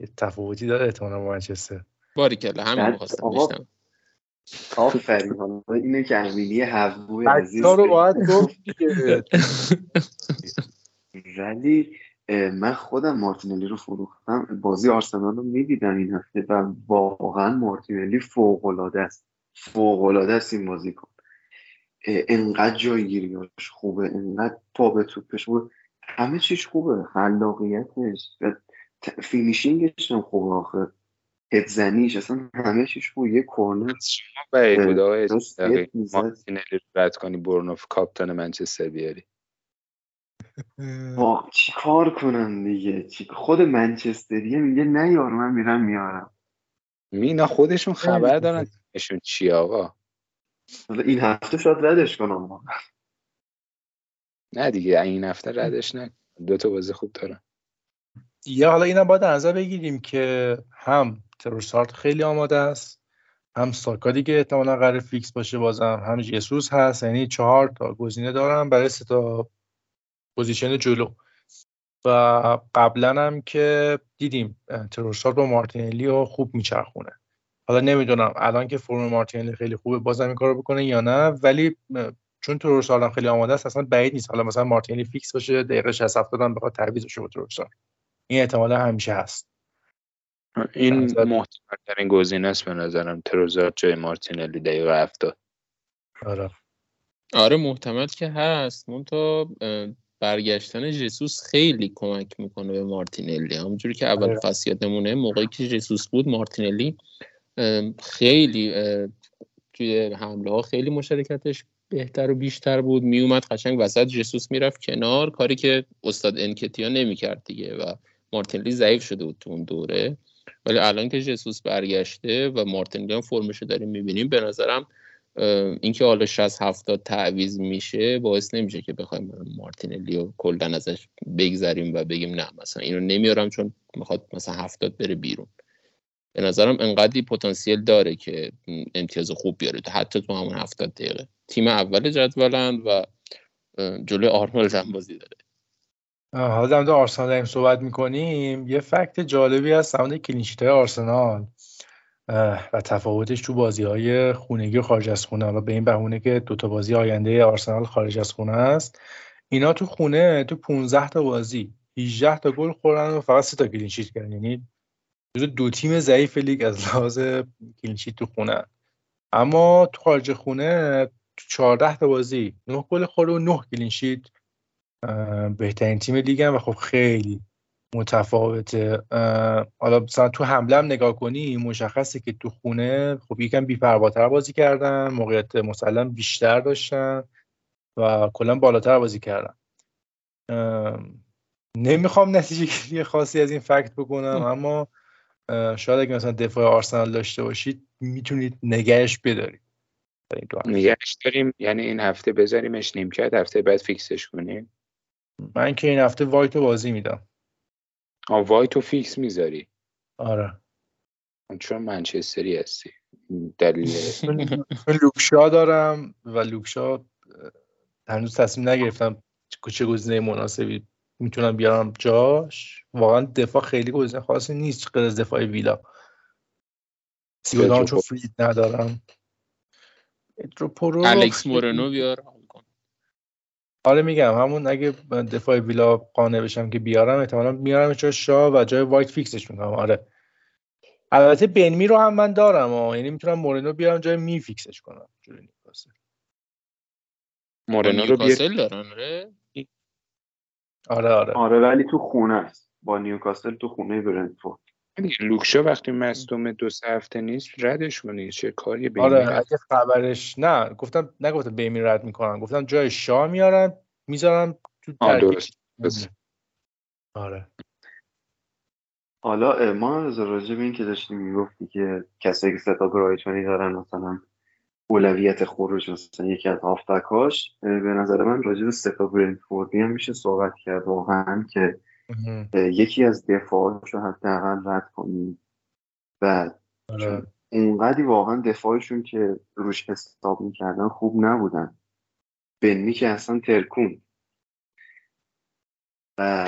یه تفاوتی داره احتمالا با منچستر. باری کلا همین می‌خواستم آفرین حالا اینه که امینی حووی عزیز رو باید گفت ولی من خودم مارتینلی رو فروختم. بازی آرسنال رو می‌دیدم این هفته و واقعا مارتینلی فوق العاده است. فوق العاده است این بازی کن. انقدر جایگیریاش خوبه انقدر پا به توپش بود. همه چیش خوبه خلاقیتش. فینیشینگش هم خوبه آخه. هدزنیش اصلا همه چیش خوبه یه کورنر. بعید بود آقای مارتینلی رد کنی برنوف کاپتان منچستر بیاری. چی کار کنم دیگه؟ خود منچستریه میگه نه یار من میرم میارم. مینا خودشون خبر دارن اشون چی آقا؟ این هفته شاید ردش کنم. نه دیگه این هفته ردش نه دو تا بازی خوب دارن. یا حالا اینم باید نظر بگیریم که هم تروسارت خیلی آماده است هم ساکا دیگه احتمالا قرار فیکس باشه بازم هم جسوس هست. یعنی چهار تا گزینه دارم برای سه تا پوزیشن جلو. و قبلا هم که دیدیم تروسارت با مارتینلی رو خوب میچرخونه. حالا نمی‌دونم الان که فرم مارتینلی خیلی خوبه بازم این کارو بکنه یا نه ولی چون تروسارت هم خیلی آماده است اصلا بعید نیست. حالا مثلا مارتینلی فیکس باشه دقیقه 60 70 هم بخواد تعویض بشه با تروسارت این احتمال همیشه هست. این محتمل ترین گزینه است به نظرم. تروزارت جای مارتینلی دقیقه 70 آره. آره محتمل که هست. مون تا برگشتن جسوس خیلی کمک می‌کنه به مارتینلی. همونجوری که اول آره. فصل موقعی که جسوس بود مارتینلی خیلی توی حمله ها خیلی مشارکتش بهتر و بیشتر بود. میومد قشنگ وسط جسوس می‌رفت کنار. کاری که استاد انکتیا نمی‌کرد دیگه و مارتینلی ضعیف شده بود تو اون دوره ولی الان که جسوس برگشته و مارتینلی هم فرمشو داریم می‌بینیم به نظرم اینکه حالا 60 70 تعویض میشه باعث نمیشه که بخوایم مارتینلی رو کلا ازش بگذریم و بگیم نه مثلا اینو نمیارم چون می‌خواد مثلا 70 بره بیرون. به نظرم انقدری پتانسیل داره که امتیاز خوب بیاره حتی تو همون 70 دقیقه. تیم اول جدولن و جلوی آرنولد هم بازی داره. حالا در آرسنال داریم صحبت می‌کنیم. یه fact جالبی از سمت clean sheet آرسنال. و تفاوتش تو بازی های خونگی و خارج از خونه. حالا به این بهونه که دوتا بازی آینده آرسنال خارج از خونه است. اینا تو خونه تو 15 تا بازی 18 تا گل خوردن و فقط 3 تا clean sheet کردن. یعنی دو تیم ضعیف لیگ از لحاظ clean sheet تو خونه. اما تو خارج خونه تو 14 تا بازی 9 گل خورده و 9 clean sheet بهترین تیم لیگ و خب خیلی متفاوته. حالا مثلا تو حمله هم نگاه کنی مشخصه که تو خونه خب یکم بی‌پرواتر بازی کردن موقعیت مسلم بیشتر داشتن و کلا بالاتر بازی کردن. نمی‌خوام نتیجه خاصی از این fact بکنم اما شاید اگه مثلا دفاع آرسنال داشته باشید می‌تونید نگهش بدارید. نگهش داریم یعنی این هفته بذاریمش نیمکت هفته بعد فیکسش کنیم. من که این هفته وایت بازی میدم. آه وایت فیکس می‌ذاری. آره. چون منچستری هستی. دلیل. لوکشا دارم و لوکشا هنوز تصمیم نگرفتم چه گزینه مناسبی می‌تونم بیارم جاش. واقعا دفاع خیلی گزینه خاصی نیست غیر از دفاع ویلا. سیودان چون فرید ندارم. الکس مورنو بیار. آره میگم همون اگه دفاع ویلا قانع بشم که بیارم احتمالا میارم جای شا و جای وایت فیکسش می‌کنم. آره. البته بن می رو هم من دارم آه. یعنی می‌تونم مورنو بیارم جای می فیکسش کنم. جوری نیوکاسل. مورنو رو بیار دارن آره. آره آره. آره ولی تو خونه است. با نیوکاسل تو خونه برنتفورد. لوکشا وقتی مصدوم دو سه هفته نیست ردش کنید چه کاری به آره اگه خبرش نه گفتم نگفتم بیمی رد می‌کنن. گفتم جای شاه میارن می‌ذارن تو درست. آره. حالا ما راجع به این که داشتیم می‌گفتی که کسایی که ستا برایتونی دارن مثلا اولویت خروج مثلا یکی از هافتکاش به نظر من راجع به ستا برنتفوردی هم میشه صحبت کرد واقعا که یکی از دفاعش رو حداقل رد کنیم. و آره. اونقدی واقعا دفاعشون که روش حساب می‌کردن خوب نبودن. بنمی که اصلا ترکون. و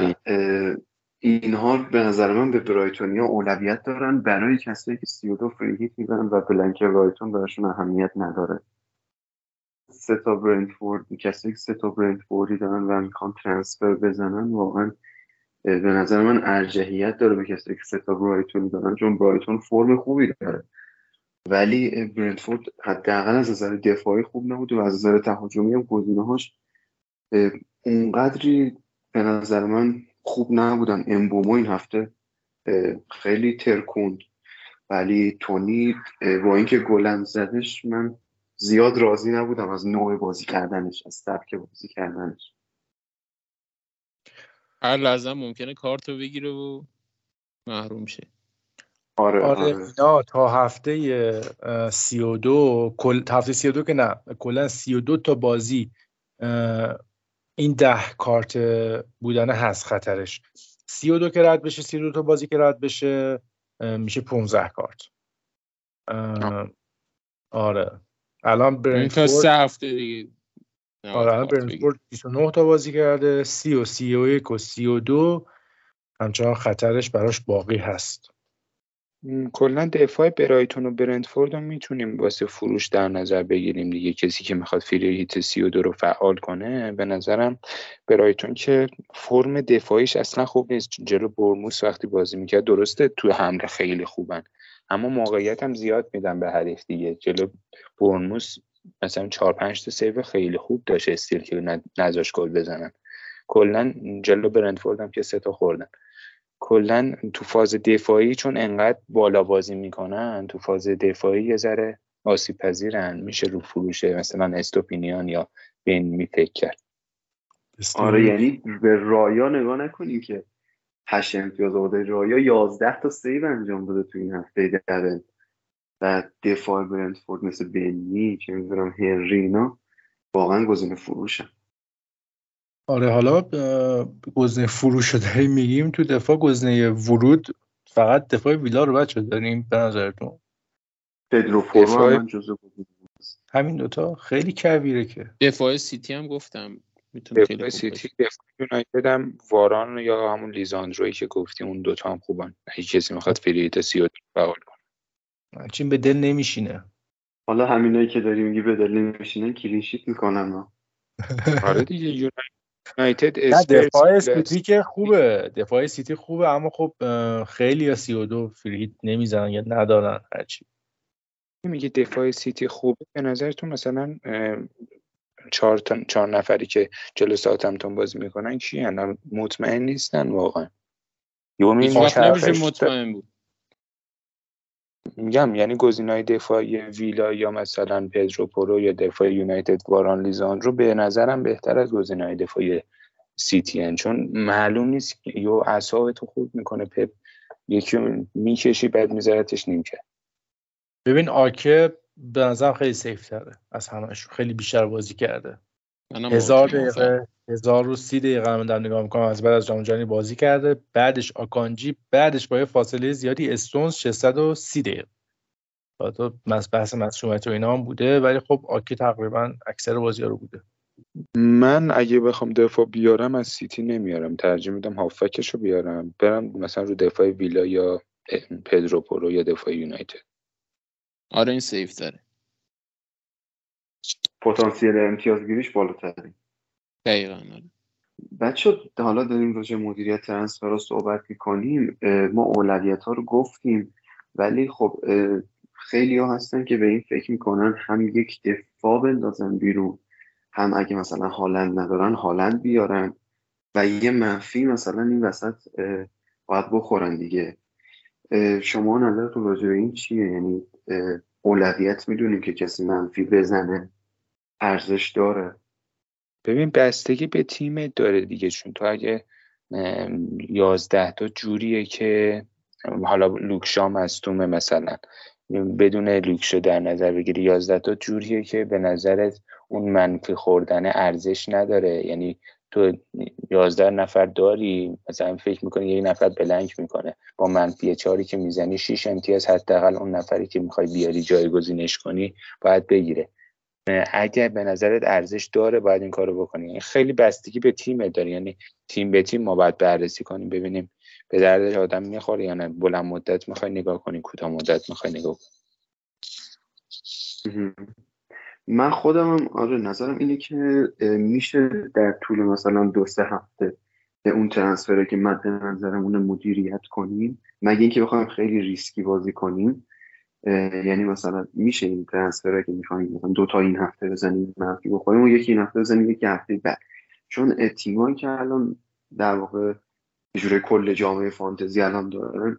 اینها به نظر من به برایتونیا اولویت دارن برای کسایی که 32 فری هیت می‌زنن و بلنک برایتون براشون اهمیت نداره. سه تا برنتفورد کسایی که سه تا برنتفوردی دارن و می‌خوان ترانسفر بزنن واقعا به نظر من ارجحیت داره به کسایی که سه تا برایتون دارن چون برایتون فرم خوبی داره. ولی برنتفورد حداقل از نظر دفاعی خوب نبود و از نظر تهاجمی هم گزینه‌هاش اونقدری به نظر من خوب نبودن. امبومو این هفته خیلی ترکوند. ولی تونی با اینکه گلم زدش من زیاد راضی نبودم از نوع بازی کردنش از سبک بازی کردنش. هر لحظه ممکنه کارتو بگیره و محروم شه. آره, آره, آره. اینا تا هفته سی و دو کل هفته سی و دو که نه کلا سی و دو تا بازی این ده کارت بودن هست خطرش. سی و دو که رد بشه سی و دو تا بازی که رد بشه میشه 15 کارت. آره. الان برنفورد تا سه هفته دیگه. آره الان برنفورد 29 تا بازی کرده 30 و 31 و 32 همچنان خطرش براش باقی هست. کلا دفاع برایتون و برنتفورد رو می‌تونیم واسه فروش در نظر بگیریم دیگه. کسی که می‌خواد فری هیت 32 رو فعال کنه به نظرم برایتون که فرم دفاعیش اصلا خوب نیست. جلو برموس وقتی بازی می‌کرد درسته تو حمله خیلی خوبن اما موقعیت هم زیاد میدن به حریف دیگه. جلو برموس مثلا 4 5 تا سیو خیلی خوب داشت استیل که نذاش گل بزنن. کلا جلو برنتفورد هم که سه تا خوردن. کلا تو فاز دفاعی چون انقدر بالا بازی می‌کنن تو فاز دفاعی یه ذره آسیب پذیرن میشه رو فروشه مثلا استوپینیان یا بین میفکر کرد. آره یعنی به رایا نگاه نکنیم که هشت امتیاز آورده. رایا یازده تا سیو انجام داده تو این هفته دبن و دفاع برنتفورد مثل بنی چه می‌دونم هنرینا واقعا گزینه فروشن. آره حالا گزینه فروش داریم میگیم تو دفاع گزینه ورود فقط دفاع ویلا رو بچه داریم به نظرتون؟ پدرو دفاع... همین دوتا خیلی کبیره که. دفاع سیتی هم گفتم دفاع سیتی دفاع یونایتد هم واران یا همون لیزاندروی که گفتی اون دوتا هم خوبن. هیچ کسی می‌خواد فریت سی فعال چین به دل نمیشینه. حالا همینایی که داری میگی به دل نمیشینه کلینشیت می‌کنن *laughs* آره دیگه یونایتد دفاع سیتی که خوبه. دفاع سیتی خوبه اما خب خیلی یا سی و دو فریت نمی‌زنن یا ندارن هرچی. میگه دفاع سیتی خوبه؟ به نظرتون مثلا چهار, چهار نفری که جلو ساعتمتون بازی می‌کنن کی؟ مطمئن نیستن واقعا. یومی مطمئن بود. میگم یعنی گزینای دفاعی ویلا یا مثلا پدرو پرو یا دفاع یونایتد واران لیزان رو به نظرم بهتر از گزینای دفاعی سیتی. چون معلوم نیست یو اعصاب تو خوب می‌کنه پپ یکی می‌کشی بعد میذارتش نیمکه. ببین آکه به نظرم خیلی سیف تره از همش خیلی بیشتر بازی کرده. هزار دقیقه هزار و سی دقیقه من دارم نگاه می‌کنم از بعد از جام بازی کرده. بعدش آکانجی بعدش با یه فاصله زیادی استونز 630 دقیقه. تو بحث مسئولیت و اینا هم بوده ولی خب آکی تقریبا اکثر بازی ها رو بوده. من اگه بخوام دفاع بیارم از سیتی نمیارم. ترجیح میدم هافکش رو بیارم. برم مثلا رو دفاع ویلا یا پدرو پرو یا دفاع یونایتد. آره این سیف داره. پتانسیل امتیازگیریش بالاتره دقیقا آره. بچه حالا داریم راجع مدیریت transfer رو صحبت می‌کنیم ما اولویت ها رو گفتیم ولی خب خیلی ها هستن که به این فکر می‌کنن هم یک دفاع بندازن بیرون هم اگه مثلا هالند ندارن هالند بیارن و یه منفی مثلا این وسط باید بخورن دیگه. شما نظرتون راجع به این چیه؟ یعنی اولویت می‌دونیم که کسی منفی بزنه؟ ارزش داره. ببین بستگی به تیم داره دیگه چون تو اگه یازده تا جوریه که حالا لوکشا مستومه مثلا. بدون لوکشو در نظر بگیری یازده تا جوریه که به نظرت اون منفی خوردن ارزش نداره. یعنی تو یازده نفر داری مثلا فکر می‌کنی یه نفر بلنک می‌کنه. با منفی چاری که می‌زنی شیش امتیاز حداقل اون نفری که می‌خوای بیاری جایگزینش کنی باید بگیره. اگر به نظرت ارزش داره باید این کارو بکنی. یعنی خیلی بستگی به تیم داره. یعنی تیم به تیم ما باید بررسی کنیم ببینیم به درد آدم می‌خوره یا نه. بلند مدت می‌خوای نگاه کنی کوتاه مدت می‌خوای نگاه کنی. من خودم هم آره نظرم اینه که میشه در طول مثلا دو سه هفته به اون ترنسفره که مد نظرمون مدیریت کنیم مگه اینکه بخوایم خیلی ریسکی بازی کنیم یعنی مثلا میشه این ترنسفره که می‌خوایم مثلا دو تا این هفته بزنیم منفی بخوریم و یکی این هفته بزنیم یکی هفته بعد. چون تیمایی که الان در واقع جوره کل جامعه فانتزی الان دارن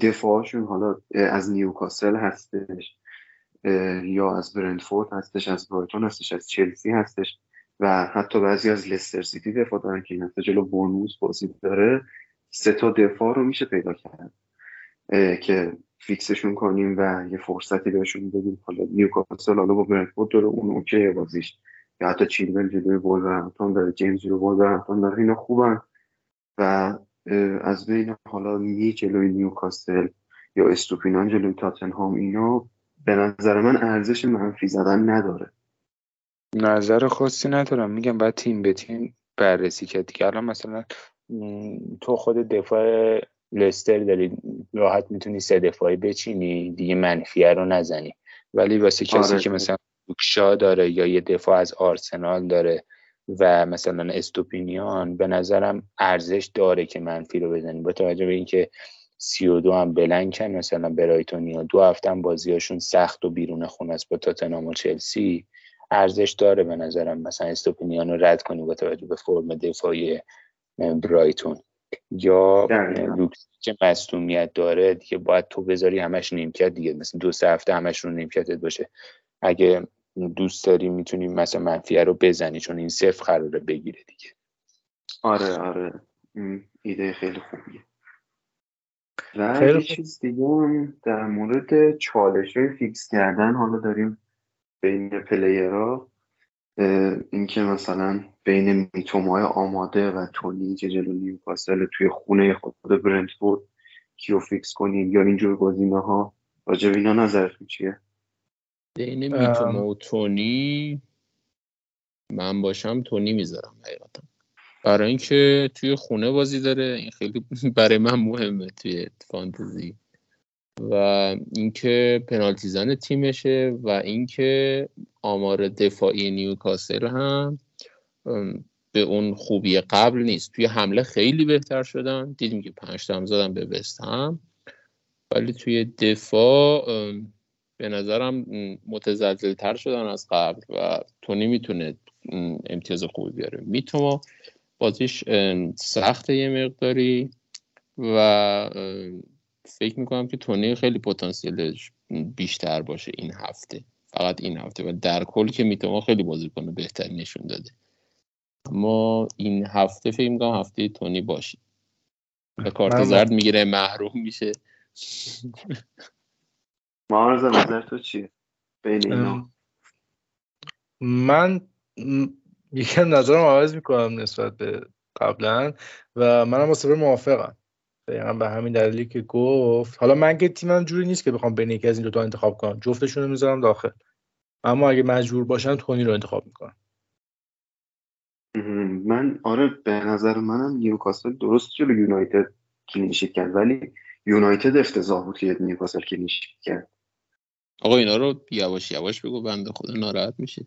دفاعشون حالا از نیوکاسل هستش یا از برندفورد هستش از برایتون هستش از چلسی هستش و حتی بعضی از لستر سیتی دفاع دارن که این هفته جلو بورنموث بازی داره. سه تا دفاع رو میشه پیدا کرد که فیکسشون کنیم و یه فرصتی بهشون بدیم. حالا نیوکاسل حالا با برندفورد داره اون OK بازیش. یا حتی چیلول جلوی وولورهمپتون داره جیمز جلوی وولورهمپتون داره اینا خوبن. و از بین حالا می جلوی نیوکاسل یا استوپینان جلوی تاتنهام اینا به نظر من ارزش منفی زدن نداره. نظر خاصی ندارم. میگم باید تیم به تیم بررسی کرد. دیگه الان مثلا تو خود دفاع لستر داری راحت می‌تونی سه دفاعی بچینی دیگه منفیه رو نزنی. ولی واسه کسی آره. که مثلا بوکشا داره یا یه دفاع از آرسنال داره و مثلا استوپینیان به نظرم ارزش داره که منفی رو بزنی. با توجه به اینکه سی و دو هم بلنکن مثلا برایتونیا دو هفته هم بازیاشون سخت و بیرون خونه است با تاتنام و چلسی ارزش داره به نظرم مثلا استوپینیان رو رد کنی با توجه به فرم دفاعی برایتون. یا لوکس که مصومیت داره دیگه باید تو بذاری همش نیمکت دیگه. مثلا دو سه هفته همش رو نیمکتت باشه. اگه دوست داری می‌تونی مثلا منفیه رو بزنی چون این صفر قراره بگیره دیگه. آره آره. ایده خیلی خوبیه. و خیلی چیز دیگه هم در مورد چالش های فیکس کردن حالا داریم بین player ها. اینکه مثلا بین میتومای آماده و تونی که جلو نیوکاسل توی خونه خود برنتفورد کیو فیکس کنیم یا اینجور گزینه ها راجع اینا نظرتون چیه؟ بین میتوما و تونی من باشم تونی می‌ذارم حقیقتا. برای اینکه توی خونه بازی داره این خیلی *laughs* برای من مهمه توی فانتزی. و اینکه پنالتی زن تیمشه و اینکه آمار دفاعی نیوکاسل هم به اون خوبی قبل نیست. توی حمله خیلی بهتر شدن. دیدیم که پنج هم زدن به وست هم. ولی توی دفاع به نظرم متزلزل تر شدن از قبل و تونی می‌تونه امتیاز خوبی بیاره. می‌تونه بازیش سخته یه مقداری و فکر می‌کنم که تونی خیلی پتانسیلش بیشتر باشه این هفته. فقط این هفته و در کل که میتوما خیلی بازیکن بهتری نشون داده. اما این هفته فکر می‌کنم هفته تونی باشه. به کارت زرد می‌گیره محروم میشه. *laughs* مارز نظر تو چیه؟ بین اینا. من یکم نظرم عوض می‌کنم نسبت به قبلا و منم با موافقم. دقیقا به همین دلیلی که گفت. حالا من که تیمم جوری نیست که بخوام بین یکی از این دوتا انتخاب کنم. جفتشون رو می‌ذارم داخل. اما اگه مجبور باشم تونی رو انتخاب می‌کنم. من آره به نظر منم نیوکاسل درست جلو یونایتد clean sheet کرد. ولی یونایتد افتضاح بود که نیوکاسل کلینشیت کرد. آقا اینا رو یواش یواش بگو بنده خود ناراحت میشه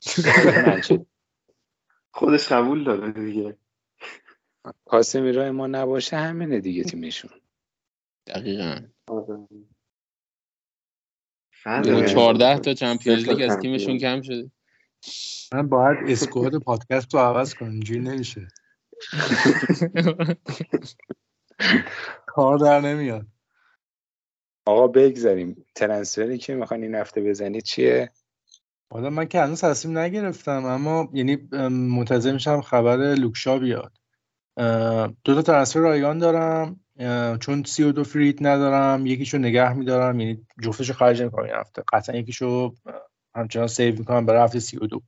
*laughs* خودش قبول داره دیگه. کاسمیرای ما نباشه همینه دیگه تیمشون دقیقا. آره. چهارده تا Champions League از تیمشون کم شده. من باید اسکواد پادکست رو عوض کنم اینجوری نمیشه. کار در نمیاد. آقا بگذاریم ترنسفری که می‌خوان این هفته بزنید چیه؟ حالا من که هنوز تصمیم نگرفتم اما یعنی منتظر میشم خبر لوکشا بیاد. دو تا ترنسفر رایگان دارم چون سی و دو فرید ندارم یکیشو نگه میدارم یعنی جفتشو خرج نمی‌کنم این هفته. قطعا یکیشو همچنان save می‌کنم برای هفته سی و دو.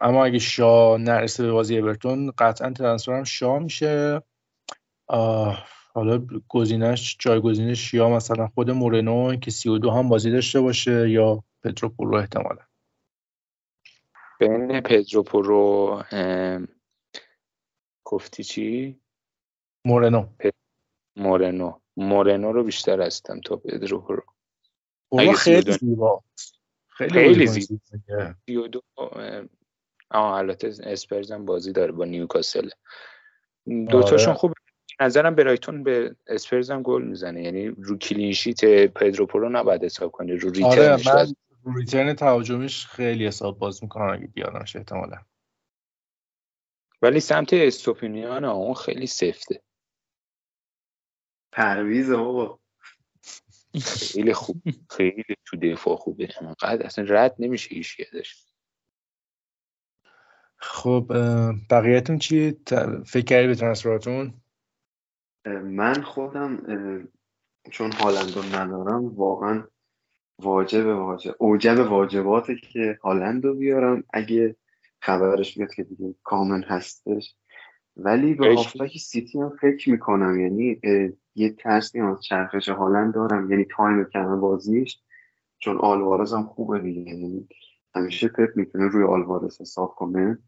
اما اگه شا نرسه به بازی اورتون قطعا transfer م شا میشه. حالا گزینش جایگزینش یا مثلا خود مورنو که سی و دو هم بازی داشته باشه یا پدرو پورو احتمالا. بین پدرو پورو گفتی چی؟ مورنو. مورنو. مورنو رو بیشتر هستم تا پدرو پورو خیلی زیبا. خیلی زیبا. دو آه البته اسپرز هم بازی داره با نیوکاسل. دوتاشون آره. خوب نظرم برایتون به اسپرز هم گل می‌زنه. یعنی رو clean sheet پدرو پورو نباید حساب کنی. رو return ش آره من return تهاجمیش خیلی حساب باز می‌کنن اگه بیارنش احتمالا. ولی سمت استوپینیان اون خیلی سفته. پرویز بابا. خیلی خوب خیلی تو دفاع خوبه. انقدر اصلا رد نمیشه هیچ ازش. خب بقیهتون چی؟ فکر کردی به ترانسفراتون؟ من خودم چون هالندو ندارم واقعا واجب واجب اوجب واجباته که هالندو بیارم. اگه خبرش بیاد که دیگه کامل هستش. ولی به هافبک سیتی هم فکر می‌کنم یعنی یه ترسی از چرخش هالند دارم. یعنی time کم بازیش چون آلوارز هم خوبه دیگه. یعنی همیشه پپ می‌تونه روی آلوارز حساب کنه.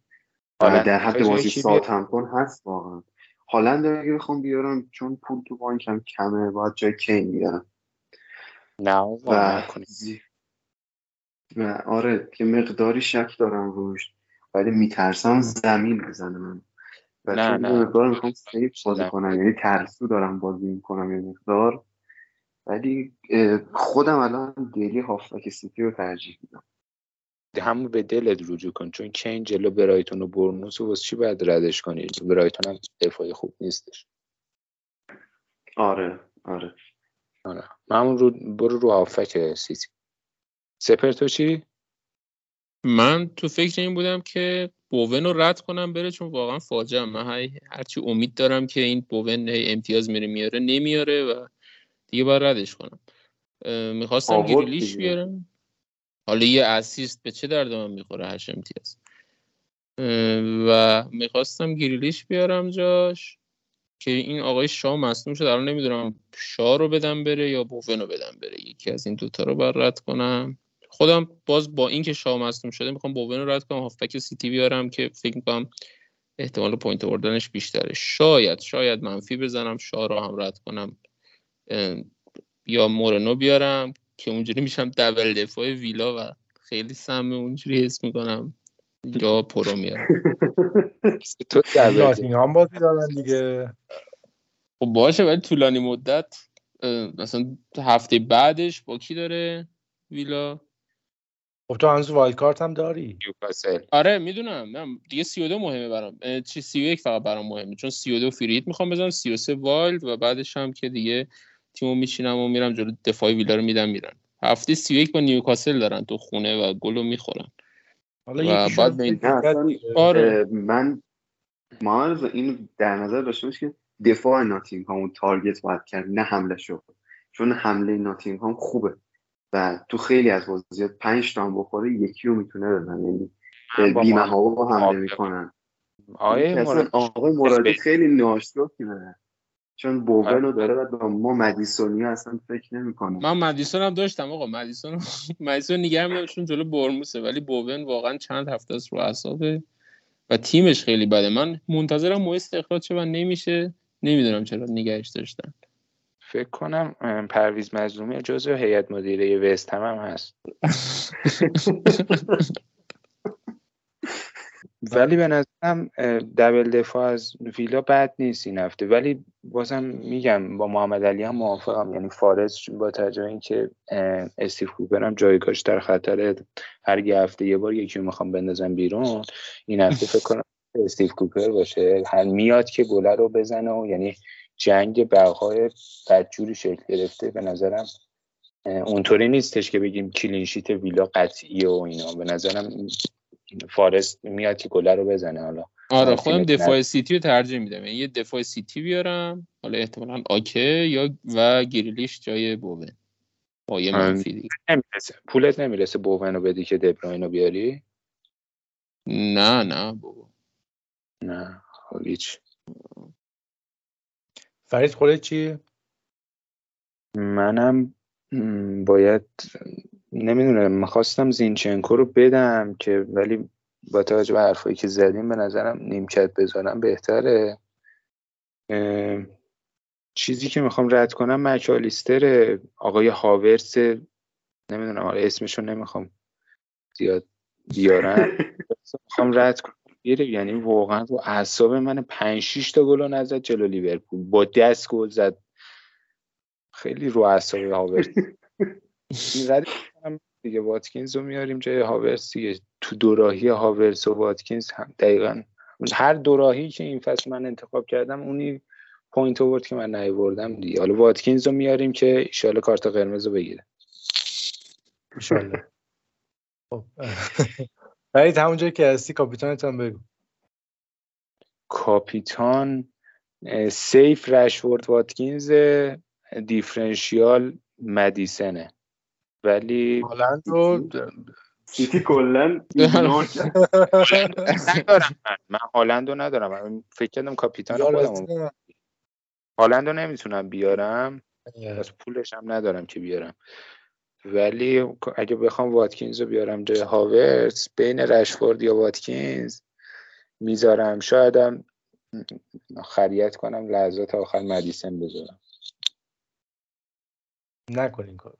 در حد بازی ساعت هم هست واقعا. هالند اگه بخوام بیارم چون پول تو بانک هم کمه باید جای کین بیارم. نه و... و آره که مقداری شک دارم روش. ولی میترسم زمین بزنه من. و نه نه. مقدار می‌خوام safe بازی کنم یعنی ترسو دارم بازی می‌کنم یه مقدار. ولی خودم الان دیلی هافبک سیتی رو ترجیح میدم. همون به دلت رجوع کن چون کین جلو برایتون و بورنموث و چی باید ردش کنی؟ برایتون هم دفاعی خوب نیستش. آره آره. آره. همون رو برو رو هافبک سیتی. سپر تو چی؟ من تو فکر این بودم که بوون رو رد کنم بره چون واقعا فاجعه. من هرچی امید دارم که این بوون امتیاز میره میاره نمیاره و دیگه باید ردش کنم. می‌خواستم گریلیش بیارم. حالا یه اسیست به چه درد من می‌خوره هشت امتیاز؟ و می‌خواستم گریلیش بیارم جاش که این آقای شاه مصنوم شد. الان نمی‌دونم شاه رو بدم بره یا بوون رو بدم بره. یکی از این دوتا رو بر رد کنم. خودم باز با اینکه شاو مصدوم شده می‌خوام بوون رو رد کنم هافبک سیتی بیارم که فکر می‌کنم احتمال point آوردنش بیشتره. شاید شاید منفی بزنم شاو رو هم رد کنم یا مورنو بیارم که اونجوری میشم double دفاع ویلا و خیلی سم اونجوری حس می‌کنم. یا پرو میارم. *laughs* تو هم بازی دارن دیگه. خب باشه ولی طولانی مدت مثلا هفته بعدش با کی داره ویلا؟ خب تو هنوز wild card هم داری؟ آره می‌دونم. دیگه 32 مهمه برام. چی 31 فقط برام مهمه. چون 32 free hit می‌خوام بزنم 33 wild و بعدش هم که دیگه تیمو میچینم و میرم جلو دفاع ویلا رو میدم میرن. هفته 31 با نیوکاسل دارن تو خونه و گلو می‌خورن. حالا و بعد این... آره. من ما این در نظر داشته که دفاع ناتینگ همون تارگت باید کرد نه حمله شد چون حمله ناتینگ خوبه. و تو خیلی از بازیات پنج تا هم بخوره یکی رو می‌تونه بزن یعنی بیمه ها حمله می‌کنن آقای مرادی خیلی ناشتاکی چون بوونو داره و ما مدیسونی اصلا فکر نمی‌کنم من مدیسون هم داشتم آقا. مدیسون مدیسون نگه چون جلو برموسه. ولی بوون واقعا چند هفته است رو اعصابه و تیمش خیلی بده. من منتظرم مو استخراج شه و نمیشه. نمی‌دونم چرا نگهش داشتن. فکر کنم پرویز مظلومی جزو هیئت مدیره وست هم, هم هست. ولی به نظرم دبل دفاع از ویلا بد نیست این هفته. ولی بازم میگم با محمد علی هم موافقم. یعنی فارس با توجه اینکه استیو کوپر هم جایگاهش در خطر هر یه هفته یه بار یکی می‌خوام بندازم بیرون این هفته فکر کنم استیو کوپر باشه. هر میاد که گله رو بزنه و یعنی جنگ بقای بدجوری شکل گرفته. به نظرم اونطوری نیستش که بگیم clean sheet ویلا قطعیه و اینا. به نظرم فارست میاد که گله رو بزنه. حالا آره خودم دفاع سیتی رو ترجیح میدم. یعنی یه دفاع سیتی بیارم. حالا احتمالا آکه یا و گریلیش جای بوون. با یه منفی نمی‌رسه. پولت نمی‌رسه بوون رو بدی که دبراین رو بیاری؟ نه نه بابا. نه خب هیچ. فرید خودت چی؟ منم باید نمی‌دونم می‌خواستم زینچنکو رو بدم که ولی با توجه به حرفایی که زدیم به نظرم نیمکت بذارم بهتره. چیزی که می‌خوام رد کنم مکالیستر آقای هاورس نمی‌دونم آره اسمشو نمی‌خوام زیاد بیارم. *laughs* می‌خوام رد کنم یعنی واقعا رو اعصاب من 5 6 تا گل نزد جلو لیورپول. با دست گل زد. خیلی رو اعصاب هاورس *laughs* دیگه واتکینز رو میاریم جای هاورس دیگه. تو دوراهی هاورس و واتکینز هم دقیقا هر دوراهی که این فصل من انتخاب کردم اونی point آورد که من نیوردم دیگه. حالا واتکینز رو میاریم که ایشالا کارت قرمز رو بگیره. فرید همونجایی که هستی کاپیتانت هم بگو. کاپیتان safe رشورد واتکینز differential مدیسونه. ولی هالند رو سیتی کلا ندارم من. هالند رو ندارم. فکر کردم کاپیتان خودم هالند رو نمی‌تونم بیارم. از پولش هم ندارم که بیارم. ولی اگه بخوام واتکینز رو بیارم جای هاورس بین رشفورد یا واتکینز می‌ذارم. شایدم خریت کنم لحظات آخر مدیسن بذارم. نکنین کار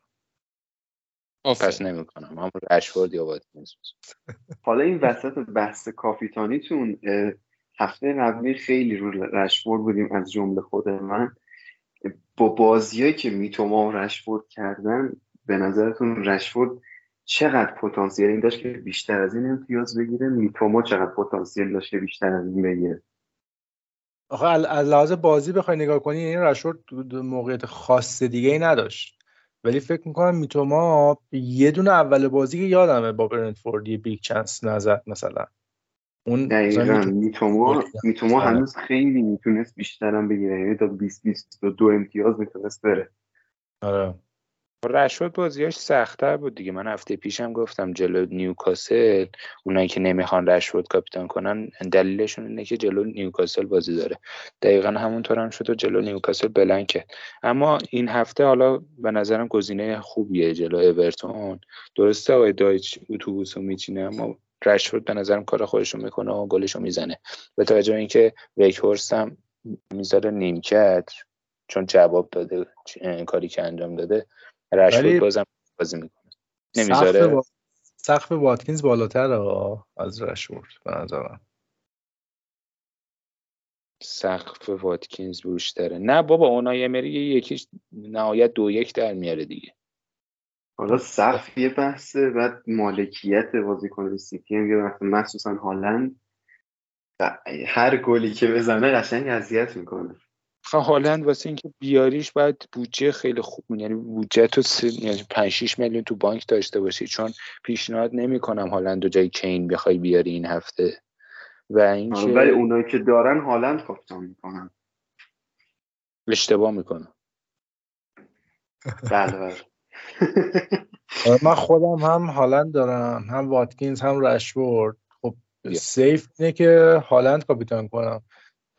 پس نمی‌کنم. همون رشفورد یا واتکینز حالا این وسط بحث کاپیتانیتون هفته قبلی خیلی رو رشفورد بودیم از جمله خود من. با بازیایی که میتوما و رشفورد کردن به نظرتون رشفورد چقدر پتانسیل این داشت که بیشتر از این امتیاز بگیره؟ میتوما چقدر پتانسیل داشت که بیشتر از این بگیره؟ آخه از لحاظ بازی بخوای نگاه کنی این رشفورد موقعیت خاص دیگه ای نداشت. ولی فکر می‌کنم میتوما یه دونه اول بازی که یادمه با برنتفورد یه big chance نزد مثلا. اون دقیقا. میتوما میتوما آره. هنوز خیلی می‌تونست بیشترم بگیره. یعنی تا 20 22 امتیاز می‌تونست بره. آره. رش بازیاش سختتر بود دیگه. من هفته پیشم گفتم جلو نیوکاسل اونایی که نمی‌خوان رش کاپیتان کنن دلیلشون اینه که جلو نیوکاسل بازی داره. دقیقا همونطور هم شد و جلو نیوکاسل blank کرد. اما این هفته حالا به نظرم گزینه خوبیه جلو اورتون. درسته آقای دایچ اتوبوس رو میچینه اما رشفورد به نظرم کار خودشون می‌کنه و گلشو می‌زنه. به توجه اینکه ویکهورست هم می‌ذاره نیمکت چون جواب داده کاری که انجام داده. رشفورد بازم بازی می‌کنه. نمی‌ذاره؟ سقف واتکینز بالاتر از رشفورد به نظرم سقف واتکینز بیشتره. نه بابا اونای امری یکیش نهایت دو یک در میاره دیگه. حالا سقف یه بحثه بعد مالکیت بازیکن سیتی هم یه بحثه. مخصوصا هالند. هر گلی که بزنه قشنگ اذیت می‌کنه. هالند واسه اینکه بیاریش باید بودجه خیلی خوب یعنی بودجه تو س... یعنی 5 6 میلیون تو بانک داشته باشی. چون پیشنهاد نمی‌کنم هالند رو جای کین بخوای بیاری این هفته. و اینکه ولی اونایی که دارن هالند کاپیتان می‌کنن. اشتباه می‌کنن بله بله. آره، من خودم هم هالند دارم. هم واتکینز هم رشورد خب سیف اینه که هالند کاپیتان کنم.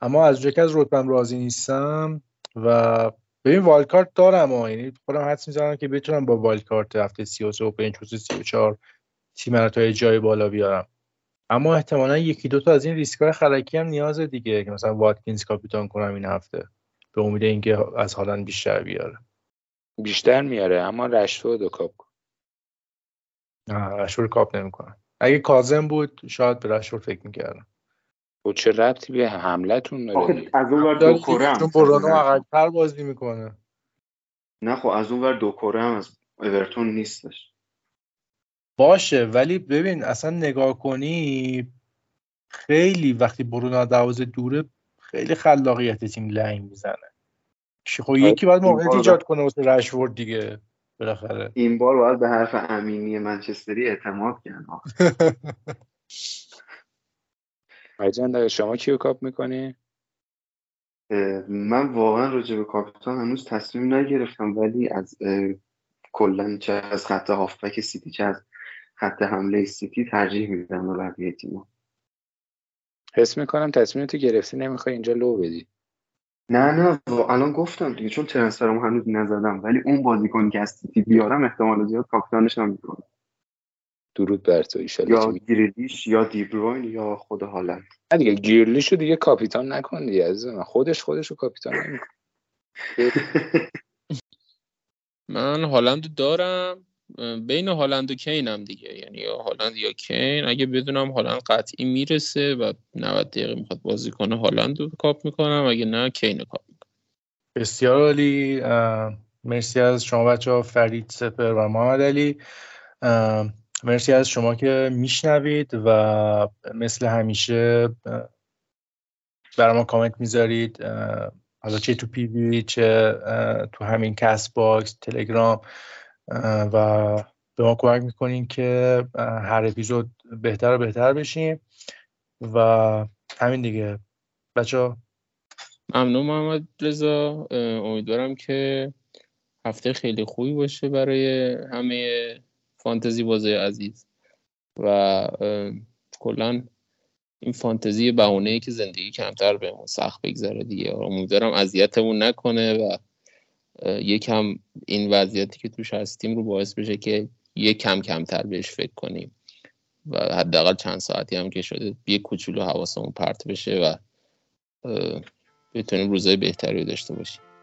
اما از جایی از رتبم راضی نیستم و ببین والکارت دارم و یعنی خودم حدس می‌زنم که بتونم با والکارت هفته 33 و 5 روز 34 تیم رو تا جای بالا بیارم. اما احتمالا یکی دو تا از این ریسک های خلکی هم نیاز دیگه که مثلا واتکینز کاپیتان کنم این هفته به امید اینکه از هالند بیشتر بیاره. بیشتر میاره اما رشفورد رو کاپ کن. نه رشفورد کاپ نمی‌کنه. اگه کازم بود شاید به رشفورد فکر می‌کردم. و چه ربطی به حملتون داره از اون ور دو کره هم. چون برونو عقب‌تر بازی می‌کنه. نه خب از اون ور دو کره هم از اورتون نیستش. باشه ولی ببین اصلا نگاه کنی خیلی وقتی برونو دروازه دوره خیلی خلاقیت تیم لنگ می‌زنه. خب آره، یکی باید موقعیت ایجاد کنه واسه رشورد دیگه بالاخره. این بار باید به حرف امینی منچستری اعتماد کرد. *laughs* جان شما کیو کاپ می‌کنی؟ من واقعا راجع به کاپیتان هنوز تصمیم نگرفتم ولی از کلا چه از خط هافبک سیتی چه از خط حمله سیتی ترجیح میدم به بقیه تیم‌ها. حس می‌کنم تصمیم تو گرفتی نمی‌خوای اینجا لو بدی. نه نه الان گفتم دیگه چون transfer مو هنوز نزدم ولی اون بازیکن که از سیتی بیارم احتمال زیاد کاپیتانش هم می‌کنم درود بر تو یا گریلیش یا دیبروین یا خود هالند. نه دیگه گریلیش رو دیگه کاپیتان نکن دیگه از من خودش خودش رو کاپیتان نمیکن *laughs* من هالند دارم. بین هالند و کین هم دیگه. یعنی یا هالند یا کین. اگه بدونم هالند قطعی می‌رسه و 90 دقیقه می‌خواد بازی کنه هالند رو کاپ می‌کنم. اگه نه کین کاپ می‌کنم. بسیار عالی. مرسی از شما بچه ها فرید سپر و محمد علی. مرسی از شما که میشنوید و مثل همیشه برای ما کامنت می‌ذارید. حالا چه تو PV چه تو همین Castbox تلگرام و به ما کمک می‌کنین که هر اپیزود بهتر و بهتر بشیم. و همین دیگه. بچه ممنون محمد رضا. امیدوارم که هفته خیلی خوبی باشه برای همه فانتزی بازی عزیز. و کلا این فانتزی بهونه ای که زندگی کمتر بهمون سخت بگذره دیگه. امیدوارم اذیتمون نکنه و یکم این وضعیتی که توش هستیم رو باعث بشه که یک کم کمتر بهش فکر کنیم. و حداقل چند ساعتی هم که شده یه کوچولو حواسمون پرت بشه و بتونیم روزای بهتری رو داشته باشیم.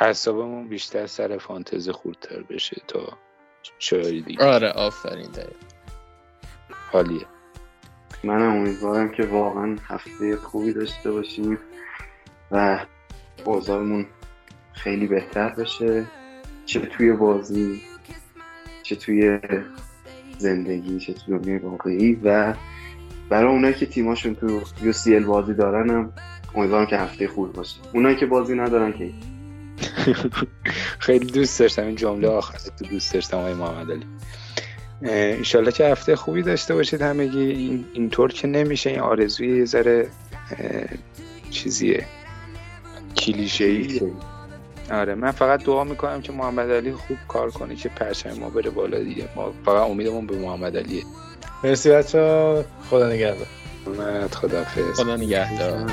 حسابمون بیشتر سر فانتزی خوردتر بشه تا شاید دیگه. آره آفرین داره حالیه. منم امیدوارم که واقعا هفته خوبی داشته باشیم و اوضاعمون خیلی بهتر بشه. چه توی بازی چه توی زندگی چه توی دنیای واقعی و برای اونایی که تیماشون تو یو سی ال بازی دارن هم امیدوارم که هفته خوب باشه. اونایی که بازی ندارن که؟ خیلی دوست داشتم این جمله آخر تو دوست داشتم آقای محمد علی. انشالله که هفته خوبی داشته باشید همگی. این اینطور که نمیشه این آرزوی یه ذره چیزیه. کلیشه ای آره من فقط دعا می‌کنم که محمد علی خوب کار کنه که پرچم ما بره بالا دیگه. ما فقط امیدمون به محمد علیه. مرسی بچه خدا نگهدار. خدا خدا نگهدار.